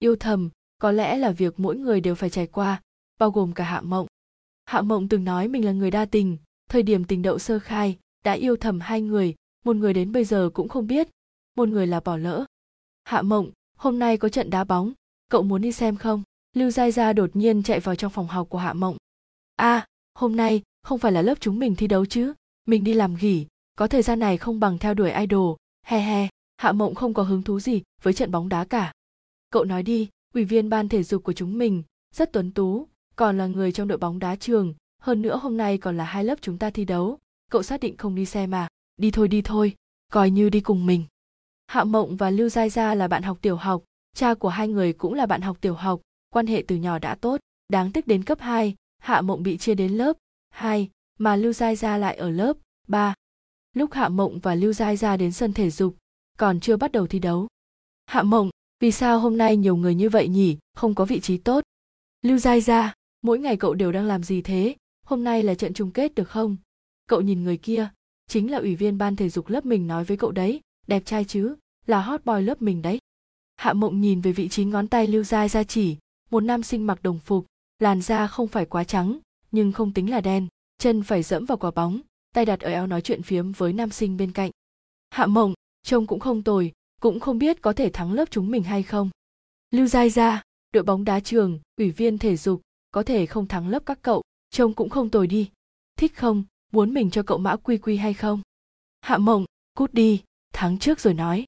yêu thầm có lẽ là việc mỗi người đều phải trải qua bao gồm cả hạ mộng. Hạ mộng từng nói mình là người đa tình thời điểm tình đậu sơ khai đã yêu thầm hai người một người đến bây giờ cũng không biết một người là bỏ lỡ. Hạ mộng hôm nay có trận đá bóng cậu muốn đi xem không? Lưu giai gia đột nhiên chạy vào trong phòng học của hạ mộng. A à, hôm nay không phải là lớp chúng mình thi đấu chứ? Mình đi làm nghỉ có thời gian này không bằng theo đuổi idol he he. Hạ mộng không có hứng thú gì với trận bóng đá cả cậu nói đi ủy viên ban thể dục của chúng mình rất tuấn tú còn là người trong đội bóng đá trường. Hơn nữa hôm nay còn là hai lớp chúng ta thi đấu. Cậu xác định không đi xe mà. Đi thôi đi thôi. Coi như đi cùng mình. Hạ mộng và lưu giai gia là bạn học tiểu học. Cha của hai người cũng là bạn học tiểu học. Quan hệ từ nhỏ đã tốt. Đáng tiếc đến cấp 2, hạ mộng bị chia đến lớp 2, mà lưu giai gia lại ở lớp 3. lúc hạ mộng và lưu giai gia đến sân thể dục còn chưa bắt đầu thi đấu. Hạ mộng vì sao hôm nay nhiều người như vậy nhỉ? Không có vị trí tốt. Lưu giai gia, mỗi ngày cậu đều đang làm gì thế? Hôm nay là trận chung kết được không? Cậu nhìn người kia, chính là ủy viên ban thể dục lớp mình nói với cậu đấy. Đẹp trai chứ, là hot boy lớp mình đấy. Hạ mộng nhìn về vị trí ngón tay lưu giai ra chỉ, một nam sinh mặc đồng phục, làn da không phải quá trắng, nhưng không tính là đen, chân phải dẫm vào quả bóng, tay đặt ở eo nói chuyện phiếm với nam sinh bên cạnh. Hạ mộng, trông cũng không tồi cũng không biết có thể thắng lớp chúng mình hay không. Lưu giai Gia, đội bóng đá trường ủy viên thể dục có thể không thắng lớp các cậu trông cũng không tồi đi. Thích không muốn mình cho cậu mã quy quy hay không? Hạ mộng cút đi thắng trước rồi nói.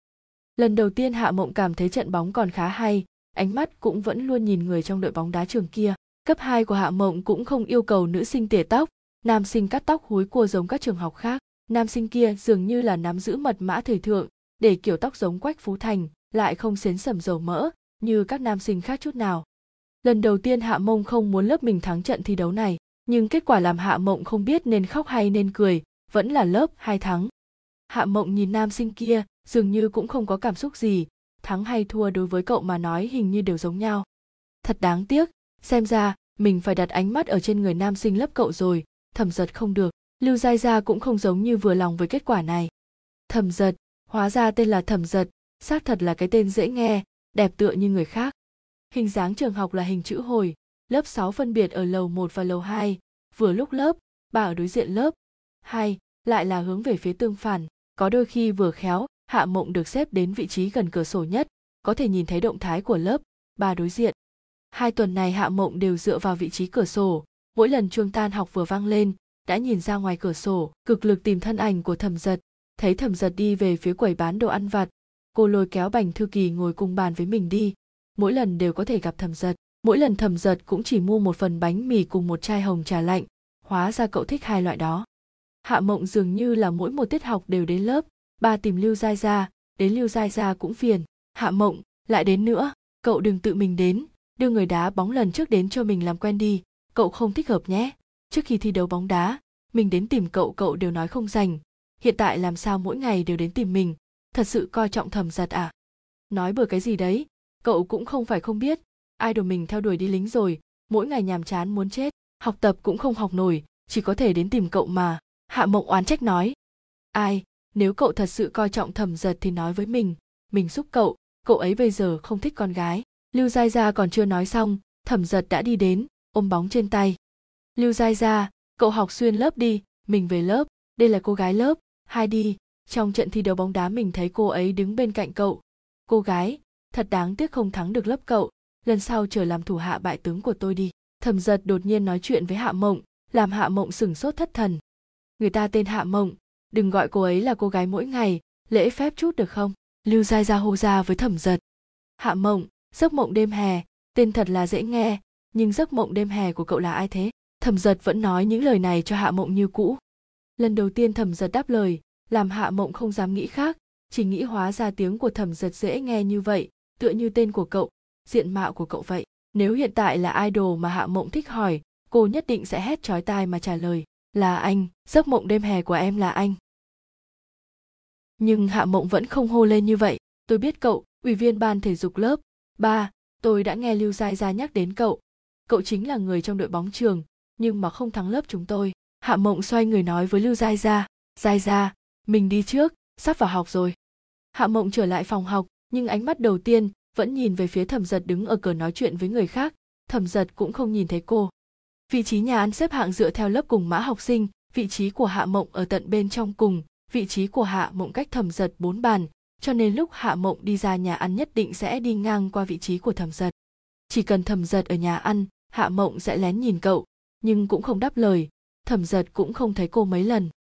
Lần đầu tiên hạ mộng cảm thấy trận bóng còn khá hay ánh mắt cũng vẫn luôn nhìn người trong đội bóng đá trường kia. Cấp 2 của hạ mộng cũng không yêu cầu nữ sinh tỉa tóc nam sinh cắt tóc húi cua giống các trường học khác. Nam sinh kia dường như là nắm giữ mật mã thời thượng để kiểu tóc giống quách phú thành lại không xến sầm dầu mỡ như các nam sinh khác chút nào. Lần đầu tiên hạ mông không muốn lớp mình thắng trận thi đấu này, nhưng kết quả làm hạ mộng không biết nên khóc hay nên cười, vẫn là lớp hai thắng. Hạ mộng nhìn nam sinh kia, dường như cũng không có cảm xúc gì, thắng hay thua đối với cậu mà nói hình như đều giống nhau. Thật đáng tiếc, xem ra, mình phải đặt ánh mắt ở trên người nam sinh lớp cậu rồi, thẩm giật không được, lưu giai gia cũng không giống như vừa lòng với kết quả này. Thẩm giật hóa ra tên là thẩm giật xác thật là cái tên dễ nghe đẹp tựa như người khác. Hình dáng trường học là hình chữ hồi lớp 6 phân biệt ở lầu 1 và lầu 2, vừa lúc lớp, bà ở đối diện lớp. 2, lại là hướng về phía tương phản, có đôi khi vừa khéo, Hạ Mộng được xếp đến vị trí gần cửa sổ nhất, có thể nhìn thấy động thái của lớp ba đối diện. Hai tuần này Hạ Mộng đều dựa vào vị trí cửa sổ, mỗi lần chuông tan học vừa vang lên, đã nhìn ra ngoài cửa sổ, cực lực tìm thân ảnh của Thẩm Giật, thấy Thẩm Giật đi về phía quầy bán đồ ăn vặt, cô lôi kéo Bành Thư Kỳ ngồi cùng bàn với mình đi, mỗi lần đều có thể gặp Thẩm Giật mỗi lần thẩm giật cũng chỉ mua một phần bánh mì cùng một chai hồng trà lạnh hóa ra cậu thích hai loại đó. Hạ mộng dường như là mỗi một tiết học đều đến lớp ba tìm lưu giai Gia, đến lưu giai Gia cũng phiền. Hạ mộng lại đến nữa cậu đừng tự mình đến đưa người đá bóng lần trước đến cho mình làm quen đi cậu không thích hợp nhé. Trước khi thi đấu bóng đá mình đến tìm cậu cậu đều nói không dành hiện tại làm sao mỗi ngày đều đến tìm mình, thật sự coi trọng thầm giật à? Nói bừa cái gì đấy, cậu cũng không phải không biết idol mình theo đuổi đi lính rồi, mỗi ngày nhàm chán muốn chết, học tập cũng không học nổi, chỉ có thể đến tìm cậu mà, hạ mộng oán trách nói. Ai, nếu cậu thật sự coi trọng thẩm giật thì nói với mình mình giúp cậu cậu ấy bây giờ không thích con gái. Lưu giai gia còn chưa nói xong thẩm giật đã đi đến, ôm bóng trên tay. Lưu giai gia, cậu học xuyên lớp đi, mình về lớp, đây là cô gái lớp hai đi. Trong trận thi đấu bóng đá mình thấy cô ấy đứng bên cạnh cậu. Cô gái, thật đáng tiếc không thắng được lớp cậu. Lần sau trở làm thủ hạ bại tướng của tôi đi. Thẩm giật đột nhiên nói chuyện với hạ mộng, làm hạ mộng sửng sốt thất thần. Người ta tên hạ mộng, đừng gọi cô ấy là cô gái mỗi ngày, lễ phép chút được không? Lưu giai ra hô ra với thẩm giật. Hạ mộng, giấc mộng đêm hè, tên thật là dễ nghe, nhưng giấc mộng đêm hè của cậu là ai thế? Thẩm giật vẫn nói những lời này cho hạ mộng như cũ lần đầu tiên thẩm giật đáp lời, làm hạ mộng không dám nghĩ khác, chỉ nghĩ hóa ra tiếng của thẩm giật dễ nghe như vậy, tựa như tên của cậu, diện mạo của cậu vậy. Nếu hiện tại là idol mà hạ mộng thích hỏi, cô nhất định sẽ hét chói tai mà trả lời, là anh, giấc mộng đêm hè của em là anh. Nhưng hạ mộng vẫn không hô lên như vậy. Tôi biết cậu, ủy viên ban thể dục lớp ba, tôi đã nghe lưu giai gia nhắc đến cậu. Cậu chính là người trong đội bóng trường, nhưng mà không thắng lớp chúng tôi hạ mộng xoay người nói với lưu giai gia giai gia, mình đi trước, sắp vào học rồi. Hạ mộng trở lại phòng học, nhưng ánh mắt đầu tiên vẫn nhìn về phía thẩm giật đứng ở cửa nói chuyện với người khác. Thẩm giật cũng không nhìn thấy cô. Vị trí nhà ăn xếp hạng dựa theo lớp cùng mã học sinh, vị trí của hạ mộng ở tận bên trong cùng, vị trí của hạ mộng cách thẩm giật bốn bàn, cho nên lúc hạ mộng đi ra nhà ăn nhất định sẽ đi ngang qua vị trí của thẩm giật. Chỉ cần thẩm giật ở nhà ăn, hạ mộng sẽ lén nhìn cậu, nhưng cũng không đáp lời thẩm giật cũng không thấy cô mấy lần.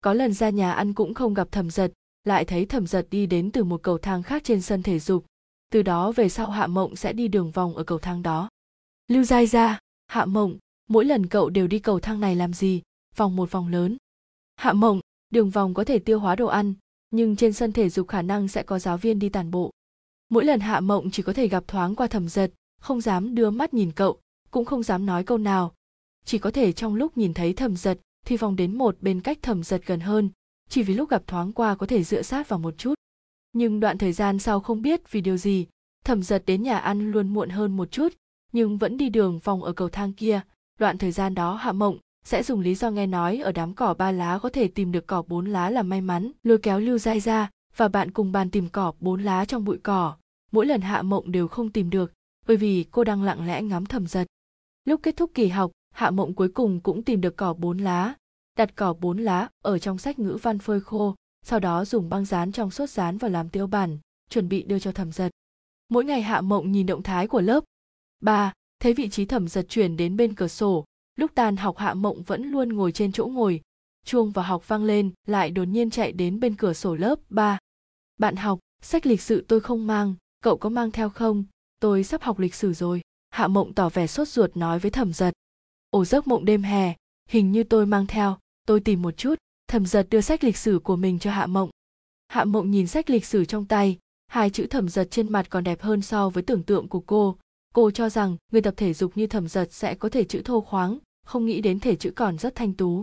Có lần ra nhà ăn cũng không gặp thẩm giật lại thấy thẩm giật đi đến từ một cầu thang khác trên sân thể dục. Từ đó về sau hạ mộng sẽ đi đường vòng ở cầu thang đó. Lưu giai ra hạ mộng, mỗi lần cậu đều đi cầu thang này làm gì? Vòng một, vòng lớn. Hạ mộng, đường vòng có thể tiêu hóa đồ ăn, nhưng trên sân thể dục khả năng sẽ có giáo viên đi tàn bộ. Mỗi lần hạ mộng chỉ có thể gặp thoáng qua thẩm giật không dám đưa mắt nhìn cậu, cũng không dám nói câu nào chỉ có thể trong lúc nhìn thấy thẩm giật thì vòng đến một bên cách thẩm giật gần hơn, chỉ vì lúc gặp thoáng qua có thể dựa sát vào một chút. Nhưng đoạn thời gian sau không biết vì điều gì, thẩm giật đến nhà ăn luôn muộn hơn một chút, nhưng vẫn đi đường vòng ở cầu thang kia. Đoạn thời gian đó hạ mộng sẽ dùng lý do nghe nói ở đám cỏ ba lá có thể tìm được cỏ bốn lá là may mắn. Lôi kéo lưu dai ra và bạn cùng bàn tìm cỏ bốn lá trong bụi cỏ. Mỗi lần hạ mộng đều không tìm được, bởi vì cô đang lặng lẽ ngắm thẩm giật. Lúc kết thúc kỳ học hạ mộng cuối cùng cũng tìm được cỏ bốn lá, đặt cỏ bốn lá ở trong sách ngữ văn phơi khô, sau đó dùng băng dán trong suốt dán vào làm tiêu bản, chuẩn bị đưa cho thẩm giật. Mỗi ngày hạ mộng nhìn động thái của lớp. Ba, thấy vị trí thẩm giật chuyển đến bên cửa sổ, lúc tan học hạ mộng vẫn luôn ngồi trên chỗ ngồi. Chuông vào học vang lên, lại đột nhiên chạy đến bên cửa sổ lớp. Ba, bạn học, sách lịch sử tôi không mang, cậu có mang theo không? Tôi sắp học lịch sử rồi. Hạ mộng tỏ vẻ sốt ruột nói với thẩm giật ổ giấc mộng đêm hè, hình như tôi mang theo. Tôi tìm một chút, thẩm giật đưa sách lịch sử của mình cho hạ mộng. Hạ mộng nhìn sách lịch sử trong tay, hai chữ thẩm giật trên mặt còn đẹp hơn so với tưởng tượng của cô. Cô cho rằng người tập thể dục như thẩm giật sẽ có thể chữ thô khoáng, không nghĩ đến thể chữ còn rất thanh tú.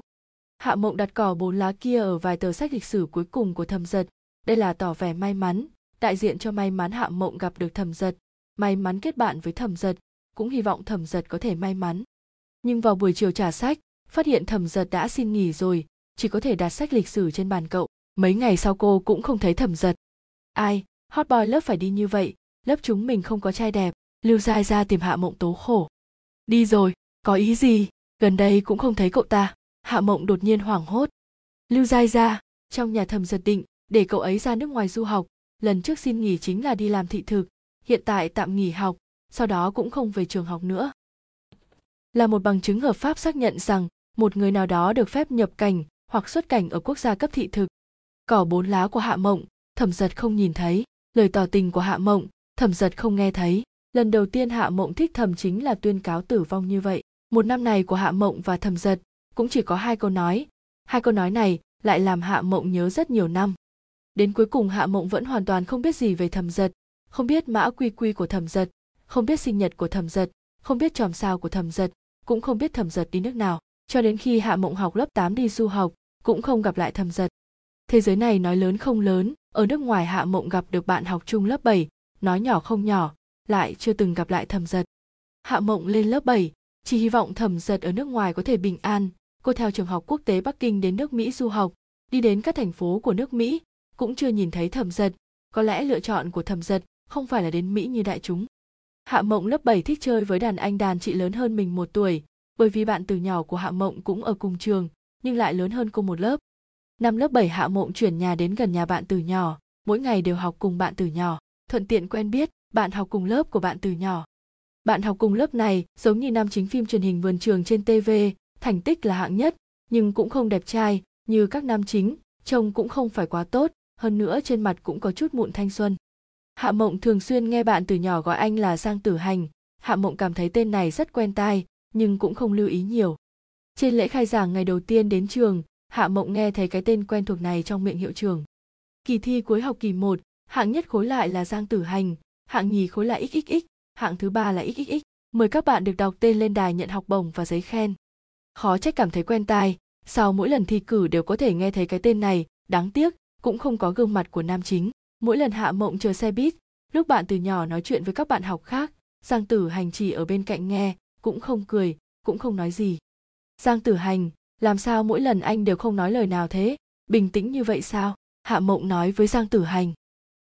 Hạ mộng đặt cỏ bốn lá kia ở vài tờ sách lịch sử cuối cùng của thẩm giật. Đây là tỏ vẻ may mắn, đại diện cho may mắn hạ mộng gặp được thẩm giật. May mắn kết bạn với thẩm giật, cũng hy vọng thẩm giật có thể may mắn nhưng vào buổi chiều trả sách, phát hiện thẩm giật đã xin nghỉ rồi, chỉ có thể đặt sách lịch sử trên bàn cậu. Mấy ngày sau cô cũng không thấy thẩm giật ai, hot boy lớp phải đi như vậy, lớp chúng mình không có trai đẹp. Lưu dai ra tìm hạ mộng tố khổ. Đi rồi, có ý gì? Gần đây cũng không thấy cậu ta. Hạ mộng đột nhiên hoảng hốt. Lưu dai ra trong nhà thẩm giật định, để cậu ấy ra nước ngoài du học, lần trước xin nghỉ chính là đi làm thị thực, hiện tại tạm nghỉ học, sau đó cũng không về trường học nữa là một bằng chứng hợp pháp xác nhận rằng một người nào đó được phép nhập cảnh hoặc xuất cảnh ở quốc gia cấp thị thực. Cỏ bốn lá của hạ mộng, thẩm giật không nhìn thấy. Lời tỏ tình của hạ mộng, thẩm giật không nghe thấy. Lần đầu tiên hạ mộng thích Thẩm chính là tuyên cáo tử vong như vậy. Một năm này của hạ mộng và thẩm giật cũng chỉ có hai câu nói. Hai câu nói này lại làm hạ mộng nhớ rất nhiều năm. Đến cuối cùng hạ mộng vẫn hoàn toàn không biết gì về thẩm giật không biết mã quy quy của thẩm giật không biết sinh nhật của thẩm giật không biết chòm sao của thẩm giật cũng không biết thẩm giật đi nước nào cho đến khi hạ mộng học lớp 8 đi du học cũng không gặp lại thẩm giật thế giới này nói lớn không lớn ở nước ngoài hạ mộng gặp được bạn học chung lớp 7, nói nhỏ không nhỏ lại chưa từng gặp lại thẩm giật hạ mộng lên lớp 7, chỉ hy vọng thẩm giật ở nước ngoài có thể bình an. Cô theo trường học quốc tế bắc kinh đến nước mỹ du học đi đến các thành phố của nước mỹ cũng chưa nhìn thấy thẩm giật có lẽ lựa chọn của thẩm giật không phải là đến mỹ như đại chúng hạ mộng lớp 7 thích chơi với đàn anh đàn chị lớn hơn mình một tuổi, bởi vì bạn từ nhỏ của hạ mộng cũng ở cùng trường, nhưng lại lớn hơn cô một lớp. Năm lớp 7 hạ mộng chuyển nhà đến gần nhà bạn từ nhỏ, mỗi ngày đều học cùng bạn từ nhỏ, thuận tiện quen biết, bạn học cùng lớp của bạn từ nhỏ. Bạn học cùng lớp này, giống như nam chính phim truyền hình vườn trường trên tv thành tích là hạng nhất, nhưng cũng không đẹp trai, như các nam chính, trông cũng không phải quá tốt, hơn nữa trên mặt cũng có chút mụn thanh xuân hạ mộng thường xuyên nghe bạn từ nhỏ gọi anh là giang tử hành. Hạ mộng cảm thấy tên này rất quen tai nhưng cũng không lưu ý nhiều. Trên lễ khai giảng ngày đầu tiên đến trường hạ mộng nghe thấy cái tên quen thuộc này trong miệng hiệu trưởng. Kỳ thi cuối học kỳ 1, hạng nhất khối lại là giang tử hành hạng nhì khối là xxx hạng thứ ba là xxx mời các bạn được đọc tên lên đài nhận học bổng và giấy khen. Khó trách cảm thấy quen tai sau mỗi lần thi cử đều có thể nghe thấy cái tên này đáng tiếc cũng không có gương mặt của nam chính mỗi lần hạ mộng chờ xe buýt, lúc bạn từ nhỏ nói chuyện với các bạn học khác, giang tử hành chỉ ở bên cạnh nghe, cũng không cười, cũng không nói gì. Giang tử hành, làm sao mỗi lần anh đều không nói lời nào thế? Bình tĩnh như vậy sao? Hạ mộng nói với giang tử hành.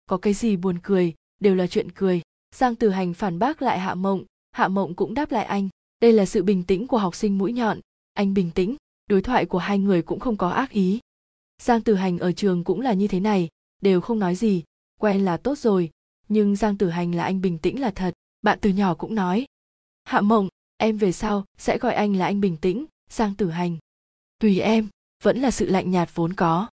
Có cái gì buồn cười, đều là chuyện cười. Giang tử hành phản bác lại hạ mộng hạ mộng cũng đáp lại anh. Đây là sự bình tĩnh của học sinh mũi nhọn. Anh bình tĩnh, đối thoại của hai người cũng không có ác ý. Giang tử hành ở trường cũng là như thế này đều không nói gì. Quen là tốt rồi, nhưng giang tử hành là anh bình tĩnh là thật. Bạn từ nhỏ cũng nói, hạ mộng, em về sau sẽ gọi anh là anh bình tĩnh, giang tử hành. Tùy em, vẫn là sự lạnh nhạt vốn có.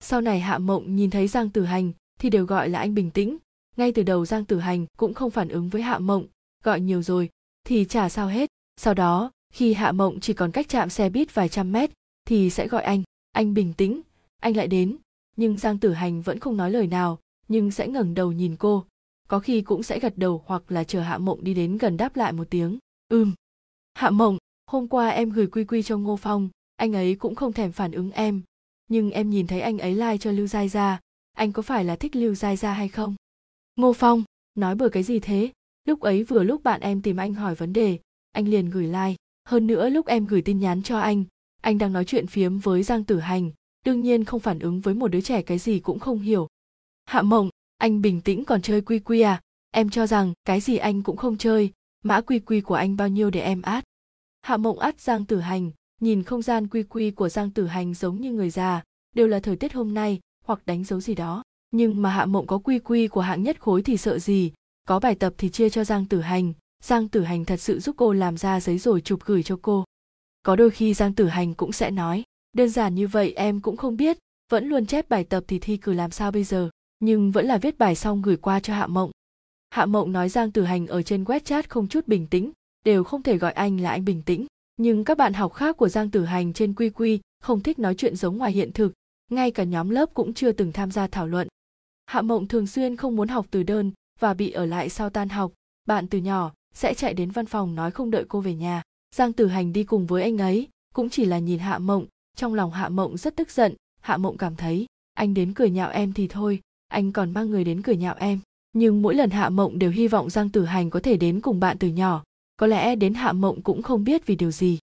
Sau này hạ mộng nhìn thấy giang tử hành thì đều gọi là anh bình tĩnh. Ngay từ đầu giang tử hành cũng không phản ứng với hạ mộng, gọi nhiều rồi thì chả sao hết. Sau đó, khi hạ mộng chỉ còn cách chạm xe buýt vài trăm mét thì sẽ gọi anh anh bình tĩnh, anh lại đến nhưng giang tử hành vẫn không nói lời nào, nhưng sẽ ngẩng đầu nhìn cô. Có khi cũng sẽ gật đầu hoặc là chờ hạ mộng đi đến gần đáp lại một tiếng. Ừm. Hạ mộng, hôm qua em gửi quy quy cho ngô phong, anh ấy cũng không thèm phản ứng em. Nhưng em nhìn thấy anh ấy like cho lưu giai gia, anh có phải là thích lưu giai gia hay không? Ngô phong, nói bừa cái gì thế? Lúc ấy vừa lúc bạn em tìm anh hỏi vấn đề, anh liền gửi like. Hơn nữa lúc em gửi tin nhắn cho anh anh đang nói chuyện phiếm với giang tử hành đương nhiên không phản ứng với một đứa trẻ cái gì cũng không hiểu. Hạ mộng, anh bình tĩnh còn chơi quy quy à? Em cho rằng cái gì anh cũng không chơi, mã quy quy của anh bao nhiêu để em át? Hạ mộng át giang tử hành, nhìn không gian quy quy của giang tử hành giống như người già, đều là thời tiết hôm nay, hoặc đánh dấu gì đó. Nhưng mà hạ mộng có quy quy của hạng nhất khối thì sợ gì? Có bài tập thì chia cho giang tử hành. Giang tử hành thật sự giúp cô làm ra giấy rồi chụp gửi cho cô. Có đôi khi giang tử hành cũng sẽ nói đơn giản như vậy em cũng không biết, vẫn luôn chép bài tập thì thi cử làm sao bây giờ, nhưng vẫn là viết bài xong gửi qua cho hạ mộng. Hạ mộng nói giang tử hành ở trên web chat không chút bình tĩnh, đều không thể gọi anh là anh bình tĩnh. Nhưng các bạn học khác của giang tử hành trên QQ không thích nói chuyện giống ngoài hiện thực, ngay cả nhóm lớp cũng chưa từng tham gia thảo luận. Hạ mộng thường xuyên không muốn học từ đơn và bị ở lại sau tan học. Bạn từ nhỏ sẽ chạy đến văn phòng nói không đợi cô về nhà. Giang tử hành đi cùng với anh ấy, cũng chỉ là nhìn hạ mộng trong lòng hạ mộng rất tức giận. Hạ mộng cảm thấy, anh đến cười nhạo em thì thôi, anh còn mang người đến cười nhạo em. Nhưng mỗi lần hạ mộng đều hy vọng giang tử hành có thể đến cùng bạn từ nhỏ. Có lẽ đến hạ mộng cũng không biết vì điều gì.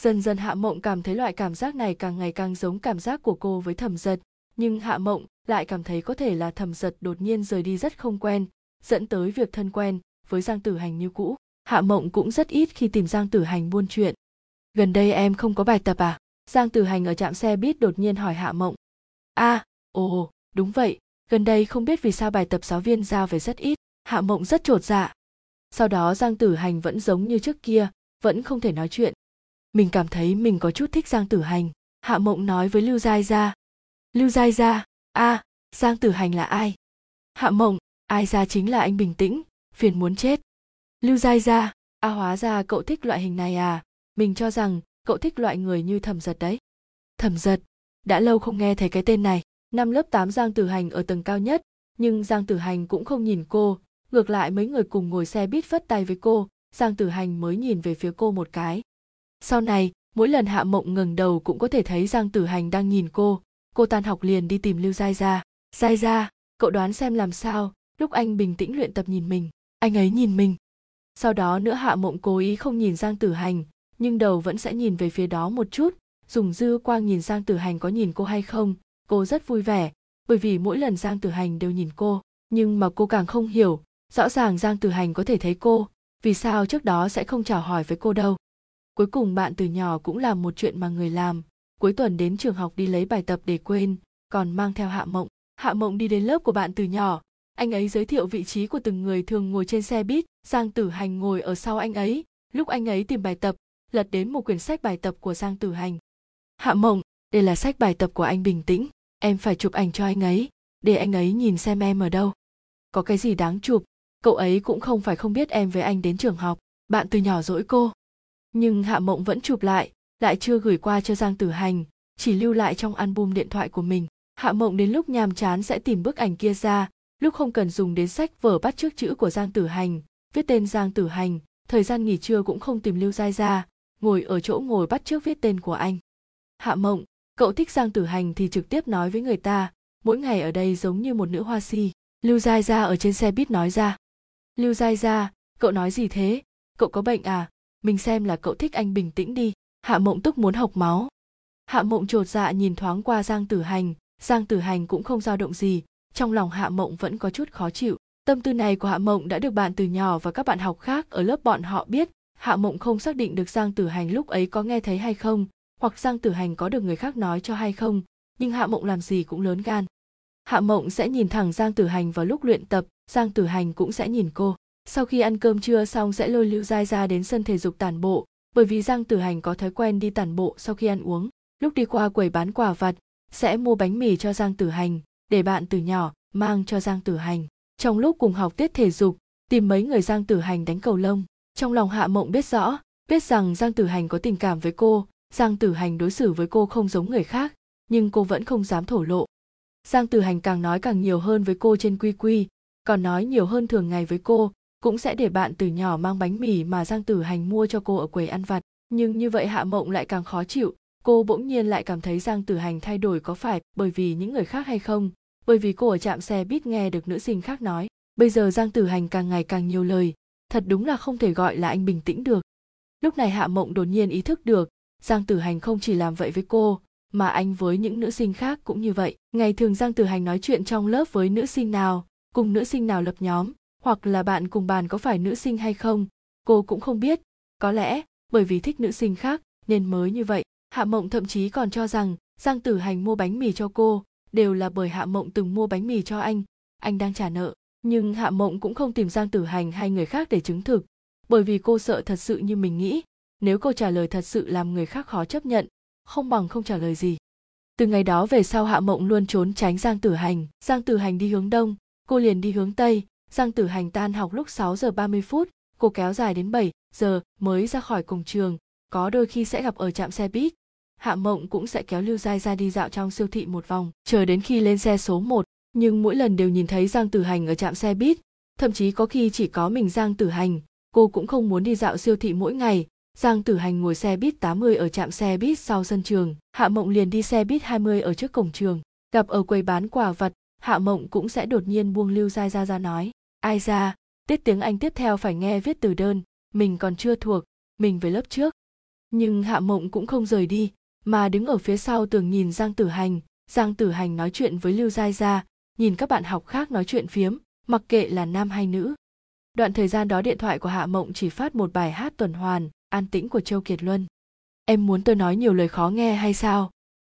Dần dần hạ mộng cảm thấy loại cảm giác này càng ngày càng giống cảm giác của cô với thẩm giật. Nhưng hạ mộng lại cảm thấy có thể là thẩm giật đột nhiên rời đi rất không quen, dẫn tới việc thân quen với giang tử hành như cũ. Hạ mộng cũng rất ít khi tìm giang tử hành buôn chuyện. Gần đây em không có bài tập à? Giang tử hành ở trạm xe buýt đột nhiên hỏi hạ mộng. A à, ồ đúng vậy. Gần đây không biết vì sao bài tập giáo viên giao về rất ít. Hạ mộng rất trột dạ. Sau đó giang tử hành vẫn giống như trước kia vẫn không thể nói chuyện. Mình cảm thấy mình có chút thích giang tử hành. Hạ mộng nói với lưu giai gia. Lưu giai gia a à, giang tử hành là ai? Hạ mộng ai ra chính là anh bình tĩnh phiền muốn chết. Lưu giai gia a hóa ra cậu thích loại hình này à? Mình cho rằng cậu thích loại người như thẩm giật đấy. Thẩm giật? Đã lâu không nghe thấy cái tên này. Năm lớp 8 giang tử hành ở tầng cao nhất, nhưng giang tử hành cũng không nhìn cô. Ngược lại, mấy người cùng ngồi xe buýt phất tay với cô, giang tử hành mới nhìn về phía cô một cái. Sau này, mỗi lần hạ mộng ngẩng đầu cũng có thể thấy giang tử hành đang nhìn cô. Cô tan học liền đi tìm lưu giai ra giai ra cậu đoán xem làm sao? Lúc anh bình tĩnh luyện tập nhìn mình, anh ấy nhìn mình. Sau đó, nữa hạ mộng cố ý không nhìn giang tử hành nhưng đầu vẫn sẽ nhìn về phía đó một chút. Dùng dư quang nhìn giang tử hành có nhìn cô hay không? Cô rất vui vẻ, bởi vì mỗi lần giang tử hành đều nhìn cô, nhưng mà cô càng không hiểu. Rõ ràng giang tử hành có thể thấy cô, vì sao trước đó sẽ không chào hỏi với cô đâu? Cuối cùng bạn từ nhỏ cũng làm một chuyện mà người làm. Cuối tuần đến trường học đi lấy bài tập để quên, còn mang theo hạ mộng. Hạ mộng đi đến lớp của bạn từ nhỏ. Anh ấy giới thiệu vị trí của từng người thường ngồi trên xe buýt. Giang tử hành ngồi ở sau anh ấy. Lúc anh ấy tìm bài tập lật đến một quyển sách bài tập của giang tử hành. Hạ mộng, đây là sách bài tập của anh bình tĩnh. Em phải chụp ảnh cho anh ấy, để anh ấy nhìn xem em ở đâu. Có cái gì đáng chụp? Cậu ấy cũng không phải không biết em với anh đến trường học. Bạn từ nhỏ dỗi cô. Nhưng hạ mộng vẫn chụp lại lại chưa gửi qua cho giang tử hành, chỉ lưu lại trong album điện thoại của mình. Hạ mộng đến lúc nhàm chán sẽ tìm bức ảnh kia ra, lúc không cần dùng đến sách vở bắt trước chữ của giang tử hành, viết tên giang tử hành, thời gian nghỉ trưa cũng không tìm lưu giai ra ngồi ở chỗ ngồi bắt trước viết tên của anh. Hạ mộng, cậu thích giang tử hành thì trực tiếp nói với người ta, mỗi ngày ở đây giống như một nữ hoa si. Lưu giai ra ở trên xe buýt nói ra. Lưu giai ra cậu nói gì thế? Cậu có bệnh à? Mình xem là cậu thích anh bình tĩnh đi. Hạ mộng tức muốn học máu. Hạ mộng trột dạ nhìn thoáng qua giang tử hành. Giang tử hành cũng không dao động gì. Trong lòng hạ mộng vẫn có chút khó chịu. Tâm tư này của Hạ Mộng đã được bạn từ nhỏ và các bạn học khác ở lớp bọn họ biết. Hạ Mộng không xác định được Giang Tử Hành lúc ấy có nghe thấy hay không, hoặc Giang Tử Hành có được người khác nói cho hay không, nhưng Hạ Mộng làm gì cũng lớn gan. Hạ Mộng sẽ nhìn thẳng Giang Tử Hành vào lúc luyện tập, Giang Tử Hành cũng sẽ nhìn cô. Sau khi ăn cơm trưa xong sẽ lôi Lưu Giai ra đến sân thể dục tản bộ, bởi vì Giang Tử Hành có thói quen đi tản bộ sau khi ăn uống. Lúc đi qua quầy bán quả vặt, sẽ mua bánh mì cho Giang Tử Hành, để bạn từ nhỏ mang cho Giang Tử Hành. Trong lúc cùng học tiết thể dục, tìm mấy người Giang Tử Hành đánh cầu lông. Trong lòng Hạ Mộng biết rõ, biết rằng Giang Tử Hành có tình cảm với cô, Giang Tử Hành đối xử với cô không giống người khác, nhưng cô vẫn không dám thổ lộ. Giang Tử Hành càng nói càng nhiều hơn với cô trên quy quy, còn nói nhiều hơn thường ngày với cô, cũng sẽ để bạn từ nhỏ mang bánh mì mà Giang Tử Hành mua cho cô ở quầy ăn vặt. Nhưng như vậy Hạ Mộng lại càng khó chịu, cô bỗng nhiên lại cảm thấy Giang Tử Hành thay đổi có phải bởi vì những người khác hay không, bởi vì cô ở trạm xe biết nghe được nữ sinh khác nói. Bây giờ Giang Tử Hành càng ngày càng nhiều lời, thật đúng là không thể gọi là anh bình tĩnh được. Lúc này Hạ Mộng đột nhiên ý thức được, Giang Tử Hành không chỉ làm vậy với cô, mà anh với những nữ sinh khác cũng như vậy. Ngày thường Giang Tử Hành nói chuyện trong lớp với nữ sinh nào, cùng nữ sinh nào lập nhóm, hoặc là bạn cùng bàn có phải nữ sinh hay không, cô cũng không biết. Có lẽ, bởi vì thích nữ sinh khác, nên mới như vậy. Hạ Mộng thậm chí còn cho rằng Giang Tử Hành mua bánh mì cho cô, đều là bởi Hạ Mộng từng mua bánh mì cho anh, anh đang trả nợ. Nhưng Hạ Mộng cũng không tìm Giang Tử Hành hay người khác để chứng thực, bởi vì cô sợ thật sự như mình nghĩ, nếu cô trả lời thật sự làm người khác khó chấp nhận, không bằng không trả lời gì. Từ ngày đó về sau Hạ Mộng luôn trốn tránh Giang Tử Hành, Giang Tử Hành đi hướng đông, cô liền đi hướng tây, Giang Tử Hành tan học lúc 6 giờ 30 phút, cô kéo dài đến 7 giờ mới ra khỏi cổng trường, có đôi khi sẽ gặp ở trạm xe buýt. Hạ Mộng cũng sẽ kéo Lưu Giai ra đi dạo trong siêu thị một vòng, chờ đến khi lên xe số 1, nhưng mỗi lần đều nhìn thấy Giang Tử Hành ở trạm xe buýt, thậm chí có khi chỉ có mình Giang Tử Hành, cô cũng không muốn đi dạo siêu thị mỗi ngày, Giang Tử Hành ngồi xe buýt 80 ở trạm xe buýt sau sân trường, Hạ Mộng liền đi xe buýt 20 ở trước cổng trường. Gặp ở quầy bán quà vật, Hạ Mộng cũng sẽ đột nhiên buông Lưu dai ra ra nói, ai ra, tiết tiếng Anh tiếp theo phải nghe viết từ đơn, mình còn chưa thuộc, mình về lớp trước. Nhưng Hạ Mộng cũng không rời đi, mà đứng ở phía sau tường nhìn Giang Tử Hành, Giang Tử Hành nói chuyện với Lưu Giai Gia, nhìn các bạn học khác nói chuyện phiếm, mặc kệ là nam hay nữ. Đoạn thời gian đó điện thoại của Hạ Mộng chỉ phát một bài hát tuần hoàn, an tĩnh của Châu Kiệt Luân. Em muốn tôi nói nhiều lời khó nghe hay sao?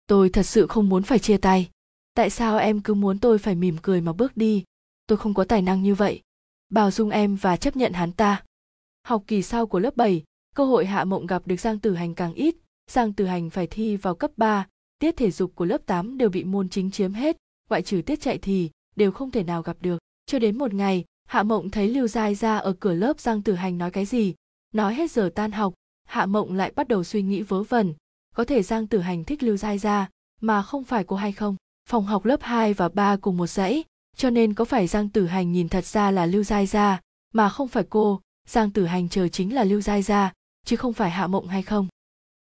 Tôi thật sự không muốn phải chia tay. Tại sao em cứ muốn tôi phải mỉm cười mà bước đi? Tôi không có tài năng như vậy. Bảo dung em và chấp nhận hắn ta. Học kỳ sau của lớp 7, cơ hội Hạ Mộng gặp được Giang Tử Hành càng ít. Giang Tử Hành phải thi vào cấp 3, tiết thể dục của lớp 8 đều bị môn chính chiếm hết, ngoại trừ tiết chạy thì đều không thể nào gặp được. Cho đến một ngày, Hạ Mộng thấy Lưu Giai ra ở cửa lớp Giang Tử Hành nói cái gì, nói hết giờ tan học hạ mộng lại bắt đầu suy nghĩ vớ vẩn. Có thể giang tử hành thích lưu giai ra mà không phải cô hay không? Phòng học lớp 2 và 3 cùng một dãy cho nên có phải giang tử hành nhìn thật ra là lưu giai ra mà không phải cô? Giang tử hành chờ chính là lưu giai ra chứ không phải hạ mộng hay không?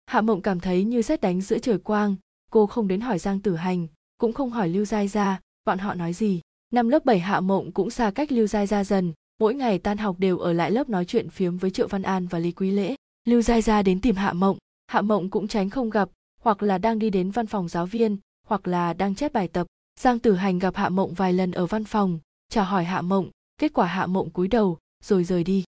Hạ mộng cảm thấy như xét đánh giữa trời quang cô không đến hỏi giang tử hành cũng không hỏi lưu giai ra bọn họ nói gì. Năm lớp 7 hạ mộng cũng xa cách lưu giai ra dần, mỗi ngày tan học đều ở lại lớp nói chuyện phiếm với triệu văn an và lý quý lễ. Lưu giai ra đến tìm hạ mộng hạ mộng cũng tránh không gặp, hoặc là đang đi đến văn phòng giáo viên, hoặc là đang chép bài tập. Giang tử hành gặp hạ mộng vài lần ở văn phòng, chào hỏi hạ mộng, kết quả hạ mộng cúi đầu, rồi rời đi.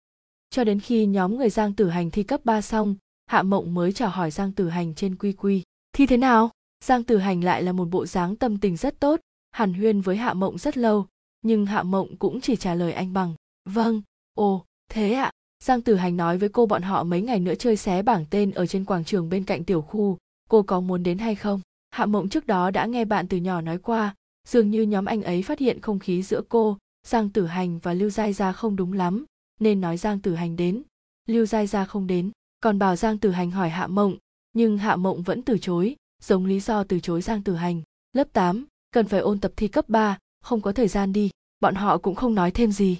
Cho đến khi nhóm người giang tử hành thi cấp 3 xong, hạ mộng mới chào hỏi giang tử hành trên quy quy. Thi thế nào? Giang tử hành lại là một bộ dáng tâm tình rất tốt, hàn huyên với hạ mộng rất lâu, nhưng hạ mộng cũng chỉ trả lời anh bằng vâng ồ, thế ạ. À? giang tử hành nói với cô bọn họ mấy ngày nữa chơi xé bảng tên ở trên quảng trường bên cạnh tiểu khu, cô có muốn đến hay không? Hạ mộng trước đó đã nghe bạn từ nhỏ nói qua, dường như nhóm anh ấy phát hiện không khí giữa cô, giang tử hành và lưu giai gia không đúng lắm, nên nói giang tử hành đến. Lưu giai gia không đến, còn bảo giang tử hành hỏi hạ mộng, nhưng hạ mộng vẫn từ chối giống lý do từ chối giang tử hành. Lớp 8, cần phải ôn tập thi cấp 3, không có thời gian đi bọn họ cũng không nói thêm gì.